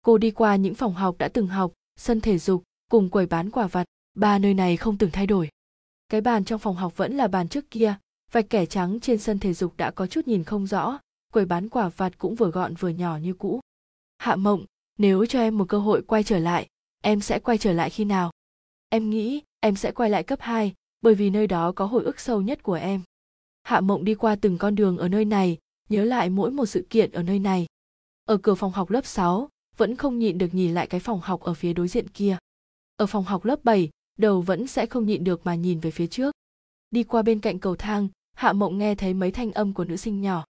Cô đi qua những phòng học đã từng học, sân thể dục, cùng quầy bán quả vặt. Ba nơi này không từng thay đổi. Cái bàn trong phòng học vẫn là bàn trước kia, vạch kẻ trắng trên sân thể dục đã có chút nhìn không rõ, quầy bán quả vặt cũng vừa gọn vừa nhỏ như cũ. Hạ mộng, nếu cho em một cơ hội quay trở lại em sẽ quay trở lại khi nào em nghĩ em sẽ quay lại cấp 2, bởi vì nơi đó có hồi ức sâu nhất của em hạ mộng đi qua từng con đường ở nơi này nhớ lại mỗi một sự kiện ở nơi này ở cửa phòng học lớp 6, vẫn không nhịn được nhìn lại cái phòng học ở phía đối diện kia. Ở phòng học lớp 7, đầu vẫn sẽ không nhịn được mà nhìn về phía trước. Đi qua bên cạnh cầu thang, Hạ Mộng nghe thấy mấy thanh âm của nữ sinh nhỏ.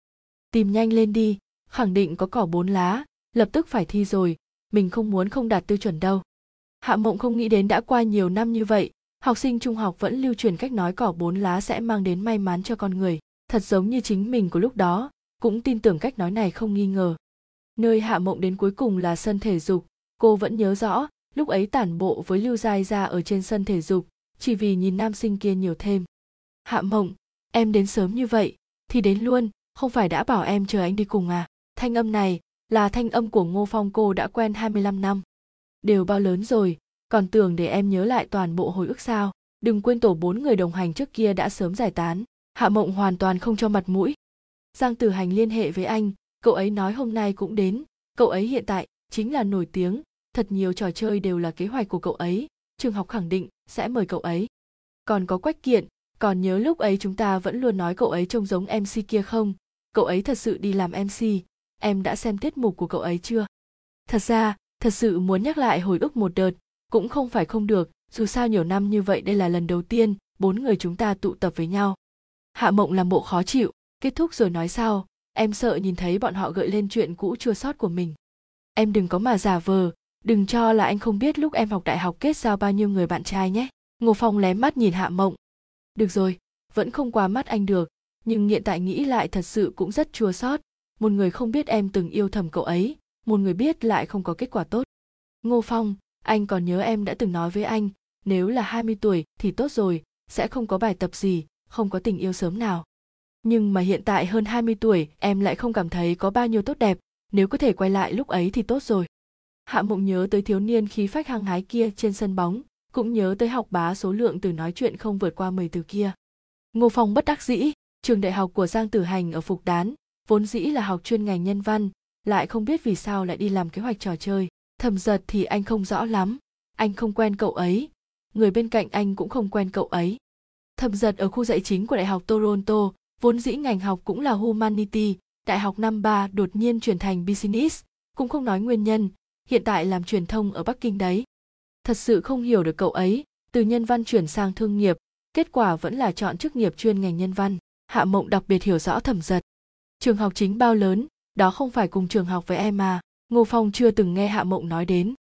Tìm nhanh lên đi, khẳng định có cỏ bốn lá, lập tức phải thi rồi, mình không muốn không đạt tiêu chuẩn đâu. Hạ Mộng không nghĩ đến đã qua nhiều năm như vậy, học sinh trung học vẫn lưu truyền cách nói cỏ bốn lá sẽ mang đến may mắn cho con người, thật giống như chính mình của lúc đó, cũng tin tưởng cách nói này không nghi ngờ. Nơi Hạ Mộng đến cuối cùng là sân thể dục, cô vẫn nhớ rõ, lúc ấy tản bộ với Lưu Giai ra ở trên sân thể dục, chỉ vì nhìn nam sinh kia nhiều thêm. Hạ Mộng, em đến sớm như vậy, thì đến luôn, không phải đã bảo em chờ anh đi cùng à? Thanh âm này là thanh âm của Ngô Phong cô đã quen 25 năm. Đều bao lớn rồi, còn tưởng để em nhớ lại toàn bộ hồi ức sao. Đừng quên tổ bốn người đồng hành trước kia đã sớm giải tán. Hạ Mộng hoàn toàn không cho mặt mũi. Giang Tử Hành liên hệ với anh, cậu ấy nói hôm nay cũng đến. Cậu ấy hiện tại chính là nổi tiếng. Thật nhiều trò chơi đều là kế hoạch của cậu ấy. Trường học khẳng định sẽ mời cậu ấy. Còn có quách kiện còn nhớ lúc ấy chúng ta vẫn luôn nói cậu ấy trông giống mc kia không? Cậu ấy thật sự đi làm mc em đã xem tiết mục của cậu ấy chưa? Thật ra thật sự muốn nhắc lại hồi ức một đợt, cũng không phải không được, dù sao nhiều năm như vậy đây là lần đầu tiên bốn người chúng ta tụ tập với nhau. Hạ mộng làm bộ khó chịu, kết thúc rồi nói sau, em sợ nhìn thấy bọn họ gợi lên chuyện cũ chua sót của mình. Em đừng có mà giả vờ, đừng cho là anh không biết lúc em học đại học kết giao bao nhiêu người bạn trai nhé. Ngô phong lém mắt nhìn hạ mộng. Được rồi, vẫn không qua mắt anh được, nhưng hiện tại nghĩ lại thật sự cũng rất chua sót. Một người không biết em từng yêu thầm cậu ấy một người biết lại không có kết quả tốt ngô phong anh còn nhớ em đã từng nói với anh nếu là 20 tuổi thì tốt rồi sẽ không có bài tập gì không có tình yêu sớm nào nhưng mà hiện tại hơn 20 tuổi em lại không cảm thấy có bao nhiêu tốt đẹp, nếu có thể quay lại lúc ấy thì tốt rồi. Hạ Mộng nhớ tới thiếu niên khí phách hăng hái kia trên sân bóng, cũng nhớ tới học bá số lượng từ nói chuyện không vượt qua 10 từ kia. Ngô Phong bất đắc dĩ, trường đại học của Giang Tử Hành ở Phục Đán, vốn dĩ là học chuyên ngành nhân văn, lại không biết vì sao lại đi làm kế hoạch trò chơi. Thầm giật thì anh không rõ lắm, anh không quen cậu ấy, người bên cạnh anh cũng không quen cậu ấy. Thầm giật ở khu dạy chính của Đại học Toronto, vốn dĩ ngành học cũng là humanity. Đại học năm ba đột nhiên chuyển thành business cũng không nói nguyên nhân hiện tại làm truyền thông ở bắc kinh đấy. Thật sự không hiểu được cậu ấy từ nhân văn chuyển sang thương nghiệp kết quả vẫn là chọn chức nghiệp chuyên ngành nhân văn. Hạ mộng đặc biệt hiểu rõ thẩm giật. Trường học chính bao lớn đó không phải cùng trường học với em mà, ngô phong chưa từng nghe hạ mộng nói đến.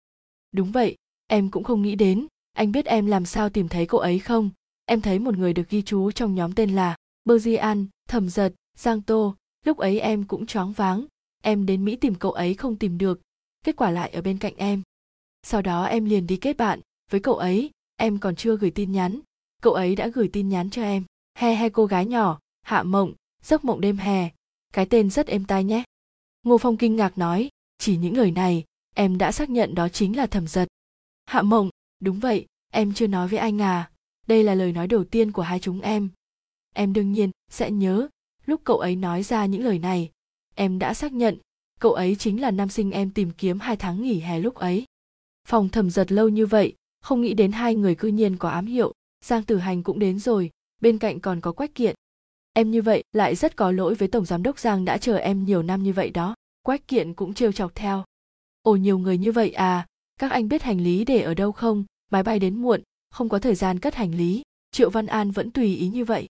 Đúng vậy, em cũng không nghĩ đến, anh biết em làm sao tìm thấy cậu ấy không? Em thấy một người được ghi chú trong nhóm tên là bơ di an, thẩm giật, giang tô. Lúc ấy em cũng choáng váng, em đến mỹ tìm cậu ấy không tìm được. Kết quả lại ở bên cạnh em. Sau đó em liền đi kết bạn với cậu ấy, em còn chưa gửi tin nhắn. Cậu ấy đã gửi tin nhắn cho em. He he cô gái nhỏ, hạ mộng, giấc mộng đêm hè. Cái tên rất êm tai nhé ngô phong kinh ngạc nói, chỉ những lời này, em đã xác nhận đó chính là Thẩm giật hạ mộng, đúng vậy, em chưa nói với anh à đây là lời nói đầu tiên của hai chúng em. Em đương nhiên sẽ nhớ, lúc cậu ấy nói ra những lời này, em đã xác nhận, cậu ấy chính là nam sinh em tìm kiếm hai tháng nghỉ hè lúc ấy. Phòng Thẩm giật lâu như vậy, không nghĩ đến hai người cư nhiên có ám hiệu, giang tử hành cũng đến rồi, bên cạnh còn có quách kiện em như vậy, lại rất có lỗi với tổng giám đốc giang đã chờ em nhiều năm như vậy đó. Quách kiện cũng trêu chọc theo. Ồ, nhiều người như vậy à? Các anh biết hành lý để ở đâu không? Máy bay đến muộn, không có thời gian cất hành lý. Triệu văn an vẫn tùy ý như vậy.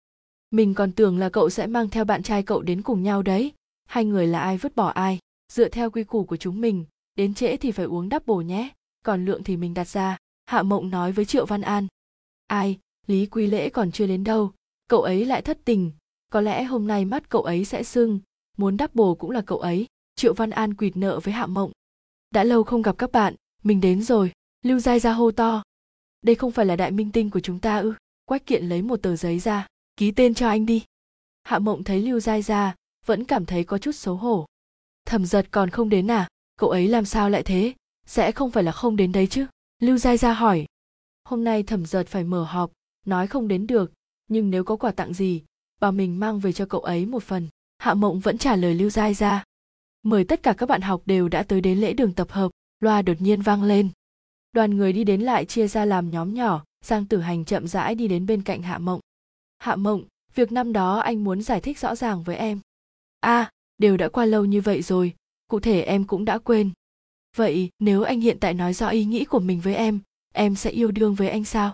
Mình còn tưởng là cậu sẽ mang theo bạn trai cậu đến cùng nhau đấy. Hai người là ai vứt bỏ ai? Dựa theo quy củ của chúng mình, đến trễ thì phải uống đắp bổ nhé. Còn lượng thì mình đặt ra. Hạ mộng nói với triệu văn an. Ai? Lý quý lễ còn chưa đến đâu. Cậu ấy lại thất tình có lẽ hôm nay mắt cậu ấy sẽ sưng. Muốn đắp bồ cũng là cậu ấy. Triệu văn an quỵt nợ với hạ mộng. Đã lâu không gặp các bạn, mình đến rồi. Lưu giai ra hô to. Đây không phải là đại minh tinh của chúng ta ư? Quách kiện lấy một tờ giấy ra. Ký tên cho anh đi. Hạ mộng thấy lưu giai ra vẫn cảm thấy có chút xấu hổ. Thẩm giật còn không đến à? Cậu ấy làm sao lại thế? Sẽ không phải là không đến đấy chứ? Lưu giai ra hỏi. Hôm nay thẩm giật phải mở họp, nói không đến được. Nhưng nếu có quà tặng gì bảo mình mang về cho cậu ấy một phần. Hạ mộng vẫn trả lời lưu giai ra mời tất cả các bạn học đều đã tới đến lễ đường tập hợp. Loa đột nhiên vang lên. Đoàn người đi đến lại chia ra làm nhóm nhỏ giang tử hành chậm rãi đi đến bên cạnh hạ mộng. Hạ mộng việc năm đó anh muốn giải thích rõ ràng với em. A à, đều đã qua lâu như vậy rồi cụ thể em cũng đã quên. Vậy nếu anh hiện tại nói rõ ý nghĩ của mình với em em sẽ yêu đương với anh sao?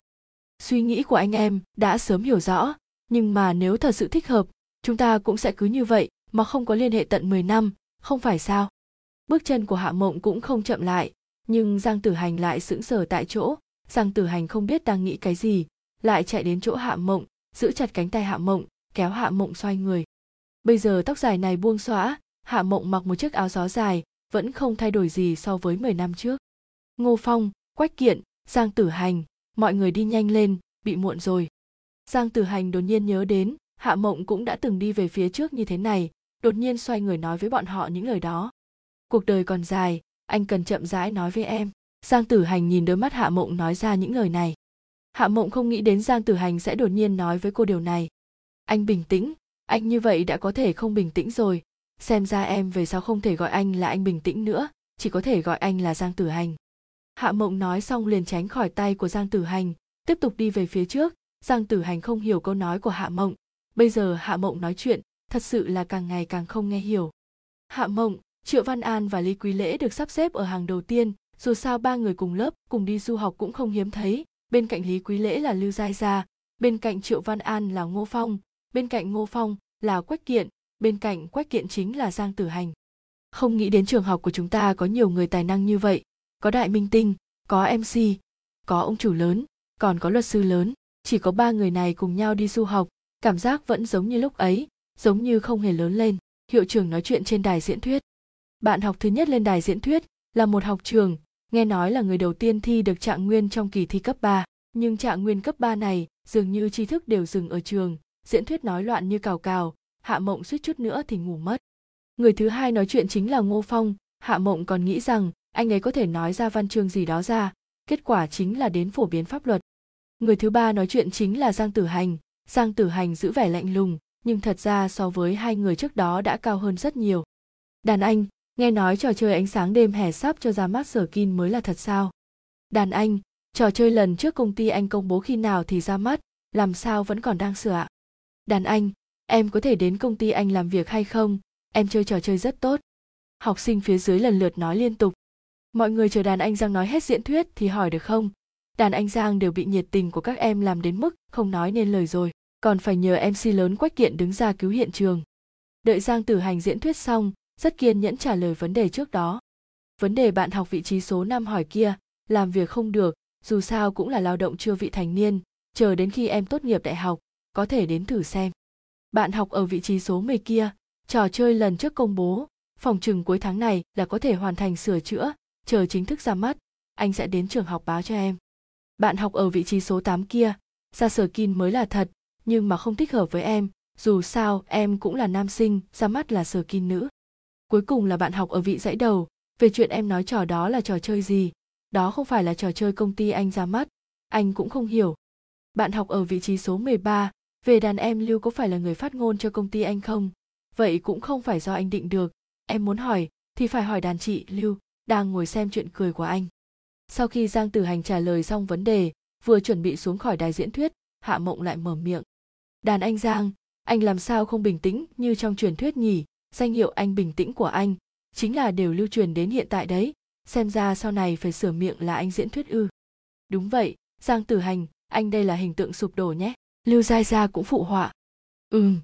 Suy nghĩ của anh em đã sớm hiểu rõ nhưng mà nếu thật sự thích hợp, chúng ta cũng sẽ cứ như vậy mà không có liên hệ tận 10 năm, không phải sao? Bước chân của hạ mộng cũng không chậm lại, nhưng giang tử hành lại sững sờ tại chỗ. Giang tử hành không biết đang nghĩ cái gì, lại chạy đến chỗ hạ mộng, giữ chặt cánh tay hạ mộng, kéo hạ mộng xoay người. Bây giờ tóc dài này buông xõa, hạ mộng mặc một chiếc áo gió dài, vẫn không thay đổi gì so với 10 năm trước. Ngô phong, quách kiện, giang tử hành, mọi người đi nhanh lên, bị muộn rồi giang tử hành đột nhiên nhớ đến, hạ mộng cũng đã từng đi về phía trước như thế này, đột nhiên xoay người nói với bọn họ những lời đó. Cuộc đời còn dài, anh cần chậm rãi nói với em. Giang tử hành nhìn đôi mắt hạ mộng nói ra những lời này. Hạ mộng không nghĩ đến giang tử hành sẽ đột nhiên nói với cô điều này. Anh bình tĩnh, anh như vậy đã có thể không bình tĩnh rồi. Xem ra em về sau không thể gọi anh là anh bình tĩnh nữa, chỉ có thể gọi anh là giang tử hành. Hạ mộng nói xong liền tránh khỏi tay của giang tử hành, tiếp tục đi về phía trước giang tử hành không hiểu câu nói của hạ mộng. Bây giờ hạ mộng nói chuyện, thật sự là càng ngày càng không nghe hiểu. Hạ mộng, triệu văn an và lý quý lễ được sắp xếp ở hàng đầu tiên, dù sao ba người cùng lớp, cùng đi du học cũng không hiếm thấy. Bên cạnh lý quý lễ là lưu giai gia, bên cạnh triệu văn an là ngô phong, bên cạnh ngô phong là quách kiện, bên cạnh quách kiện chính là giang tử hành. Không nghĩ đến trường học của chúng ta có nhiều người tài năng như vậy. Có đại minh tinh, có mc có ông chủ lớn, còn có luật sư lớn chỉ có ba người này cùng nhau đi du học cảm giác vẫn giống như lúc ấy giống như không hề lớn lên hiệu trưởng nói chuyện trên đài diễn thuyết bạn học thứ nhất lên đài diễn thuyết là một học trường nghe nói là người đầu tiên thi được trạng nguyên trong kỳ thi cấp 3, nhưng trạng nguyên cấp 3 này dường như tri thức đều dừng ở trường, diễn thuyết nói loạn như cào cào, Hạ Mộng suýt chút nữa thì ngủ mất. Người thứ hai nói chuyện chính là Ngô Phong, Hạ Mộng còn nghĩ rằng anh ấy có thể nói ra văn chương gì đó ra, kết quả chính là đến phổ biến pháp luật. Người thứ ba nói chuyện chính là Giang Tử Hành, Giang Tử Hành giữ vẻ lạnh lùng, nhưng thật ra so với hai người trước đó đã cao hơn rất nhiều. Đàn anh, nghe nói trò chơi ánh sáng đêm hè sắp cho ra mắt sở kin mới là thật sao? Đàn anh, trò chơi lần trước công ty anh công bố khi nào thì ra mắt, làm sao vẫn còn đang sửa ạ? Đàn anh, em có thể đến công ty anh làm việc hay không? Em chơi trò chơi rất tốt. Học sinh phía dưới lần lượt nói liên tục. Mọi người chờ đàn anh Giang nói hết diễn thuyết thì hỏi được không? Đàn anh Giang đều bị nhiệt tình của các em làm đến mức không nói nên lời rồi, còn phải nhờ MC lớn Quách Kiện đứng ra cứu hiện trường. Đợi Giang Tử Hành diễn thuyết xong, rất kiên nhẫn trả lời vấn đề trước đó. Vấn đề bạn học vị trí số 5 hỏi kia, làm việc không được, dù sao cũng là lao động chưa vị thành niên, chờ đến khi em tốt nghiệp đại học, có thể đến thử xem. Bạn học ở vị trí số 10 kia, trò chơi lần trước công bố, phòng trừng cuối tháng này là có thể hoàn thành sửa chữa, chờ chính thức ra mắt, anh sẽ đến trường học báo cho em. Bạn học ở vị trí số 8 kia, ra sở kin mới là thật, nhưng mà không thích hợp với em, dù sao em cũng là nam sinh, ra mắt là sở kin nữ. Cuối cùng là bạn học ở vị dãy đầu, về chuyện em nói trò đó là trò chơi gì, đó không phải là trò chơi công ty anh ra mắt, anh cũng không hiểu. Bạn học ở vị trí số 13, về đàn em Lưu có phải là người phát ngôn cho công ty anh không? Vậy cũng không phải do anh định được, em muốn hỏi thì phải hỏi đàn chị Lưu, đang ngồi xem chuyện cười của anh. Sau khi Giang Tử Hành trả lời xong vấn đề, vừa chuẩn bị xuống khỏi đài diễn thuyết, Hạ Mộng lại mở miệng. Đàn anh Giang, anh làm sao không bình tĩnh như trong truyền thuyết nhỉ? Danh hiệu anh bình tĩnh của anh chính là đều lưu truyền đến hiện tại đấy. Xem ra sau này phải sửa miệng là anh diễn thuyết ư. Đúng vậy, Giang Tử Hành, anh đây là hình tượng sụp đổ nhé. Lưu Giai Gia cũng phụ họa. Ừm,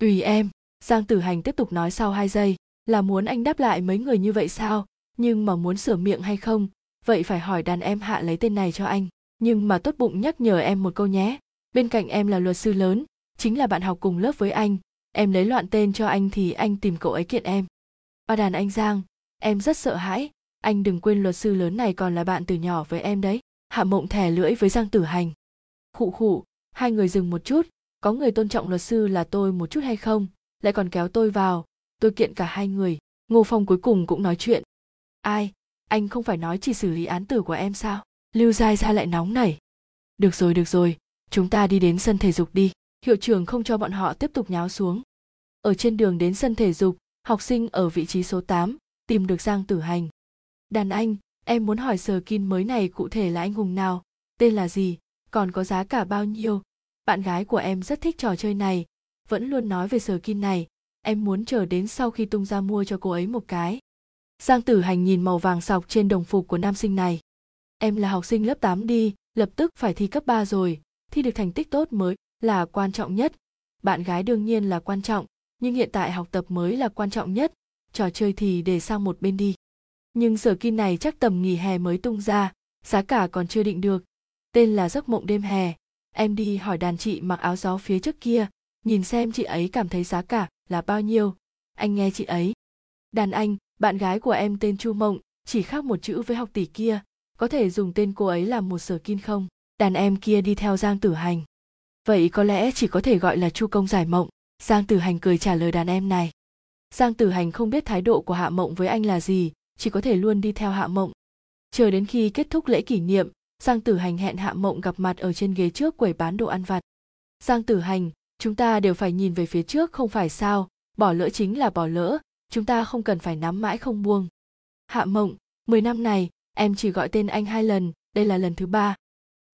tùy em. Giang Tử Hành tiếp tục nói sau hai giây, là muốn anh đáp lại mấy người như vậy sao? Nhưng mà muốn sửa miệng hay không, vậy phải hỏi đàn em hạ lấy tên này cho anh. Nhưng mà tốt bụng nhắc nhở em một câu nhé. Bên cạnh em là luật sư lớn, chính là bạn học cùng lớp với anh. Em lấy loạn tên cho anh thì anh tìm cậu ấy kiện em. Ba đàn anh giang, em rất sợ hãi. Anh đừng quên luật sư lớn này còn là bạn từ nhỏ với em đấy. Hạ mộng thẻ lưỡi với giang tử hành. Khụ khụ, hai người dừng một chút. Có người tôn trọng luật sư là tôi một chút hay không? Lại còn kéo tôi vào. Tôi kiện cả hai người. Ngô phong cuối cùng cũng nói chuyện. Ai? Anh không phải nói chỉ xử lý án tử của em sao? Lưu giai ra lại nóng nảy. Được rồi được rồi, chúng ta đi đến sân thể dục đi. Hiệu trưởng không cho bọn họ tiếp tục nháo xuống. Ở trên đường đến sân thể dục, học sinh ở vị trí số 8 tìm được giang tử hành. Đàn anh, em muốn hỏi sờ kin mới này cụ thể là anh hùng nào, tên là gì, còn có giá cả bao nhiêu? Bạn gái của em rất thích trò chơi này, vẫn luôn nói về sờ kin này. Em muốn chờ đến sau khi tung ra mua cho cô ấy một cái giang tử hành nhìn màu vàng sọc trên đồng phục của nam sinh này. Em là học sinh lớp 8 đi, lập tức phải thi cấp 3 rồi. Thi được thành tích tốt mới là quan trọng nhất. Bạn gái đương nhiên là quan trọng, nhưng hiện tại học tập mới là quan trọng nhất. Trò chơi thì để sang một bên đi. Nhưng sở kim này chắc tầm nghỉ hè mới tung ra, giá cả còn chưa định được. Tên là giấc mộng đêm hè. Em đi hỏi đàn chị mặc áo gió phía trước kia, nhìn xem chị ấy cảm thấy giá cả là bao nhiêu. Anh nghe chị ấy. Đàn anh bạn gái của em tên chu mộng, chỉ khác một chữ với học tỷ kia, có thể dùng tên cô ấy làm một sở kin không? Đàn em kia đi theo giang tử hành. Vậy có lẽ chỉ có thể gọi là chu công giải mộng. Giang tử hành cười trả lời đàn em này. Giang tử hành không biết thái độ của hạ mộng với anh là gì, chỉ có thể luôn đi theo hạ mộng. Chờ đến khi kết thúc lễ kỷ niệm, giang tử hành hẹn hạ mộng gặp mặt ở trên ghế trước quầy bán đồ ăn vặt. Giang tử hành, chúng ta đều phải nhìn về phía trước không phải sao? Bỏ lỡ chính là bỏ lỡ chúng ta không cần phải nắm mãi không buông. Hạ mộng, mười năm này, em chỉ gọi tên anh hai lần, đây là lần thứ ba.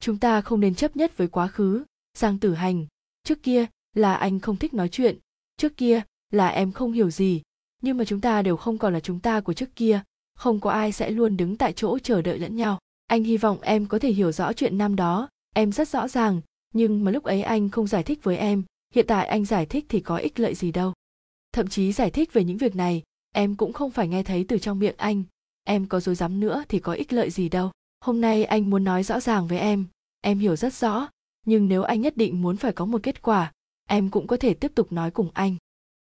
Chúng ta không nên chấp nhất với quá khứ. Giang tử hành, trước kia là anh không thích nói chuyện, trước kia là em không hiểu gì. Nhưng mà chúng ta đều không còn là chúng ta của trước kia. Không có ai sẽ luôn đứng tại chỗ chờ đợi lẫn nhau. Anh hy vọng em có thể hiểu rõ chuyện năm đó. Em rất rõ ràng, nhưng mà lúc ấy anh không giải thích với em. Hiện tại anh giải thích thì có ích lợi gì đâu thậm chí giải thích về những việc này, em cũng không phải nghe thấy từ trong miệng anh. Em có dối dám nữa thì có ích lợi gì đâu. Hôm nay anh muốn nói rõ ràng với em. Em hiểu rất rõ. Nhưng nếu anh nhất định muốn phải có một kết quả, em cũng có thể tiếp tục nói cùng anh.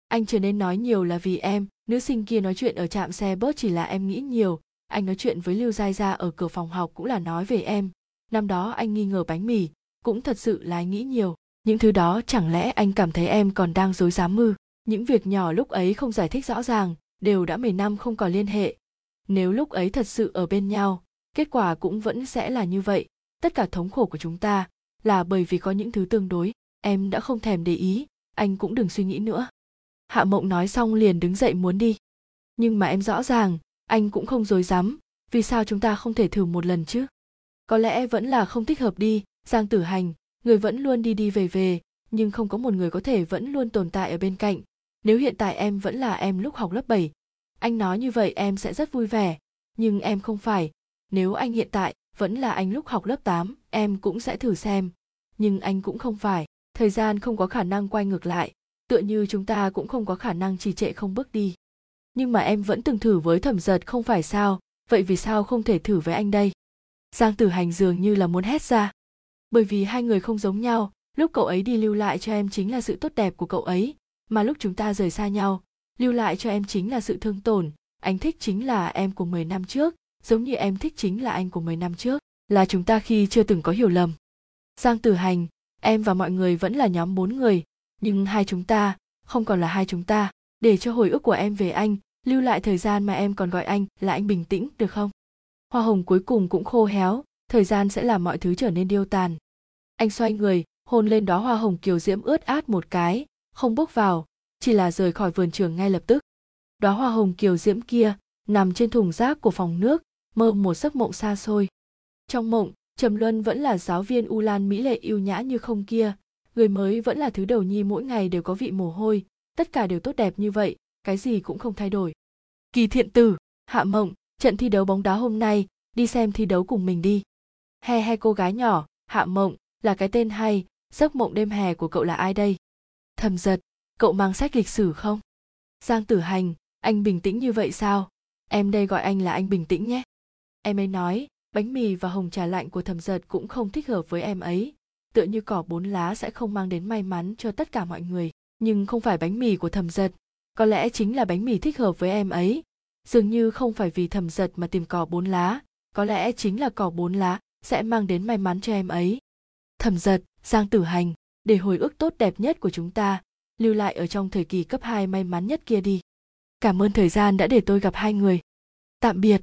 Anh trở nên nói nhiều là vì em. Nữ sinh kia nói chuyện ở trạm xe bớt chỉ là em nghĩ nhiều. Anh nói chuyện với lưu giai gia ở cửa phòng học cũng là nói về em. Năm đó anh nghi ngờ bánh mì, cũng thật sự là anh nghĩ nhiều. Những thứ đó chẳng lẽ anh cảm thấy em còn đang dối dám mư những việc nhỏ lúc ấy không giải thích rõ ràng, đều đã 10 năm không còn liên hệ. Nếu lúc ấy thật sự ở bên nhau, kết quả cũng vẫn sẽ là như vậy. Tất cả thống khổ của chúng ta là bởi vì có những thứ tương đối, em đã không thèm để ý, anh cũng đừng suy nghĩ nữa. Hạ mộng nói xong liền đứng dậy muốn đi. Nhưng mà em rõ ràng, anh cũng không dối dám, vì sao chúng ta không thể thử một lần chứ? Có lẽ vẫn là không thích hợp đi, giang tử hành, người vẫn luôn đi đi về về, nhưng không có một người có thể vẫn luôn tồn tại ở bên cạnh nếu hiện tại em vẫn là em lúc học lớp 7, anh nói như vậy em sẽ rất vui vẻ, nhưng em không phải, nếu anh hiện tại vẫn là anh lúc học lớp 8, em cũng sẽ thử xem, nhưng anh cũng không phải, thời gian không có khả năng quay ngược lại, tựa như chúng ta cũng không có khả năng trì trệ không bước đi. Nhưng mà em vẫn từng thử với thẩm giật không phải sao, vậy vì sao không thể thử với anh đây? Giang tử hành dường như là muốn hét ra. Bởi vì hai người không giống nhau, lúc cậu ấy đi lưu lại cho em chính là sự tốt đẹp của cậu ấy, mà lúc chúng ta rời xa nhau, lưu lại cho em chính là sự thương tổn. Anh thích chính là em của 10 năm trước, giống như em thích chính là anh của 10 năm trước, là chúng ta khi chưa từng có hiểu lầm. Giang tử hành, em và mọi người vẫn là nhóm bốn người, nhưng hai chúng ta, không còn là hai chúng ta. Để cho hồi ức của em về anh, lưu lại thời gian mà em còn gọi anh là anh bình tĩnh, được không? Hoa hồng cuối cùng cũng khô héo, thời gian sẽ làm mọi thứ trở nên điêu tàn. Anh xoay người, hôn lên đó hoa hồng kiều diễm ướt át một cái không bước vào, chỉ là rời khỏi vườn trường ngay lập tức. Đóa hoa hồng kiều diễm kia nằm trên thùng rác của phòng nước, mơ một giấc mộng xa xôi. Trong mộng, trầm luân vẫn là giáo viên u lan mỹ lệ yêu nhã như không kia. Người mới vẫn là thứ đầu nhi mỗi ngày đều có vị mồ hôi, tất cả đều tốt đẹp như vậy, cái gì cũng không thay đổi. Kỳ thiện tử, hạ mộng, trận thi đấu bóng đá hôm nay, đi xem thi đấu cùng mình đi. He he cô gái nhỏ, hạ mộng, là cái tên hay, giấc mộng đêm hè của cậu là ai đây? Thầm giật, cậu mang sách lịch sử không? Giang tử hành, anh bình tĩnh như vậy sao? Em đây gọi anh là anh bình tĩnh nhé. Em ấy nói, bánh mì và hồng trà lạnh của thầm giật cũng không thích hợp với em ấy. Tựa như cỏ bốn lá sẽ không mang đến may mắn cho tất cả mọi người, nhưng không phải bánh mì của thầm giật. Có lẽ chính là bánh mì thích hợp với em ấy. Dường như không phải vì thầm giật mà tìm cỏ bốn lá, có lẽ chính là cỏ bốn lá sẽ mang đến may mắn cho em ấy. Thầm giật, giang tử hành để hồi ức tốt đẹp nhất của chúng ta, lưu lại ở trong thời kỳ cấp 2 may mắn nhất kia đi. Cảm ơn thời gian đã để tôi gặp hai người. Tạm biệt.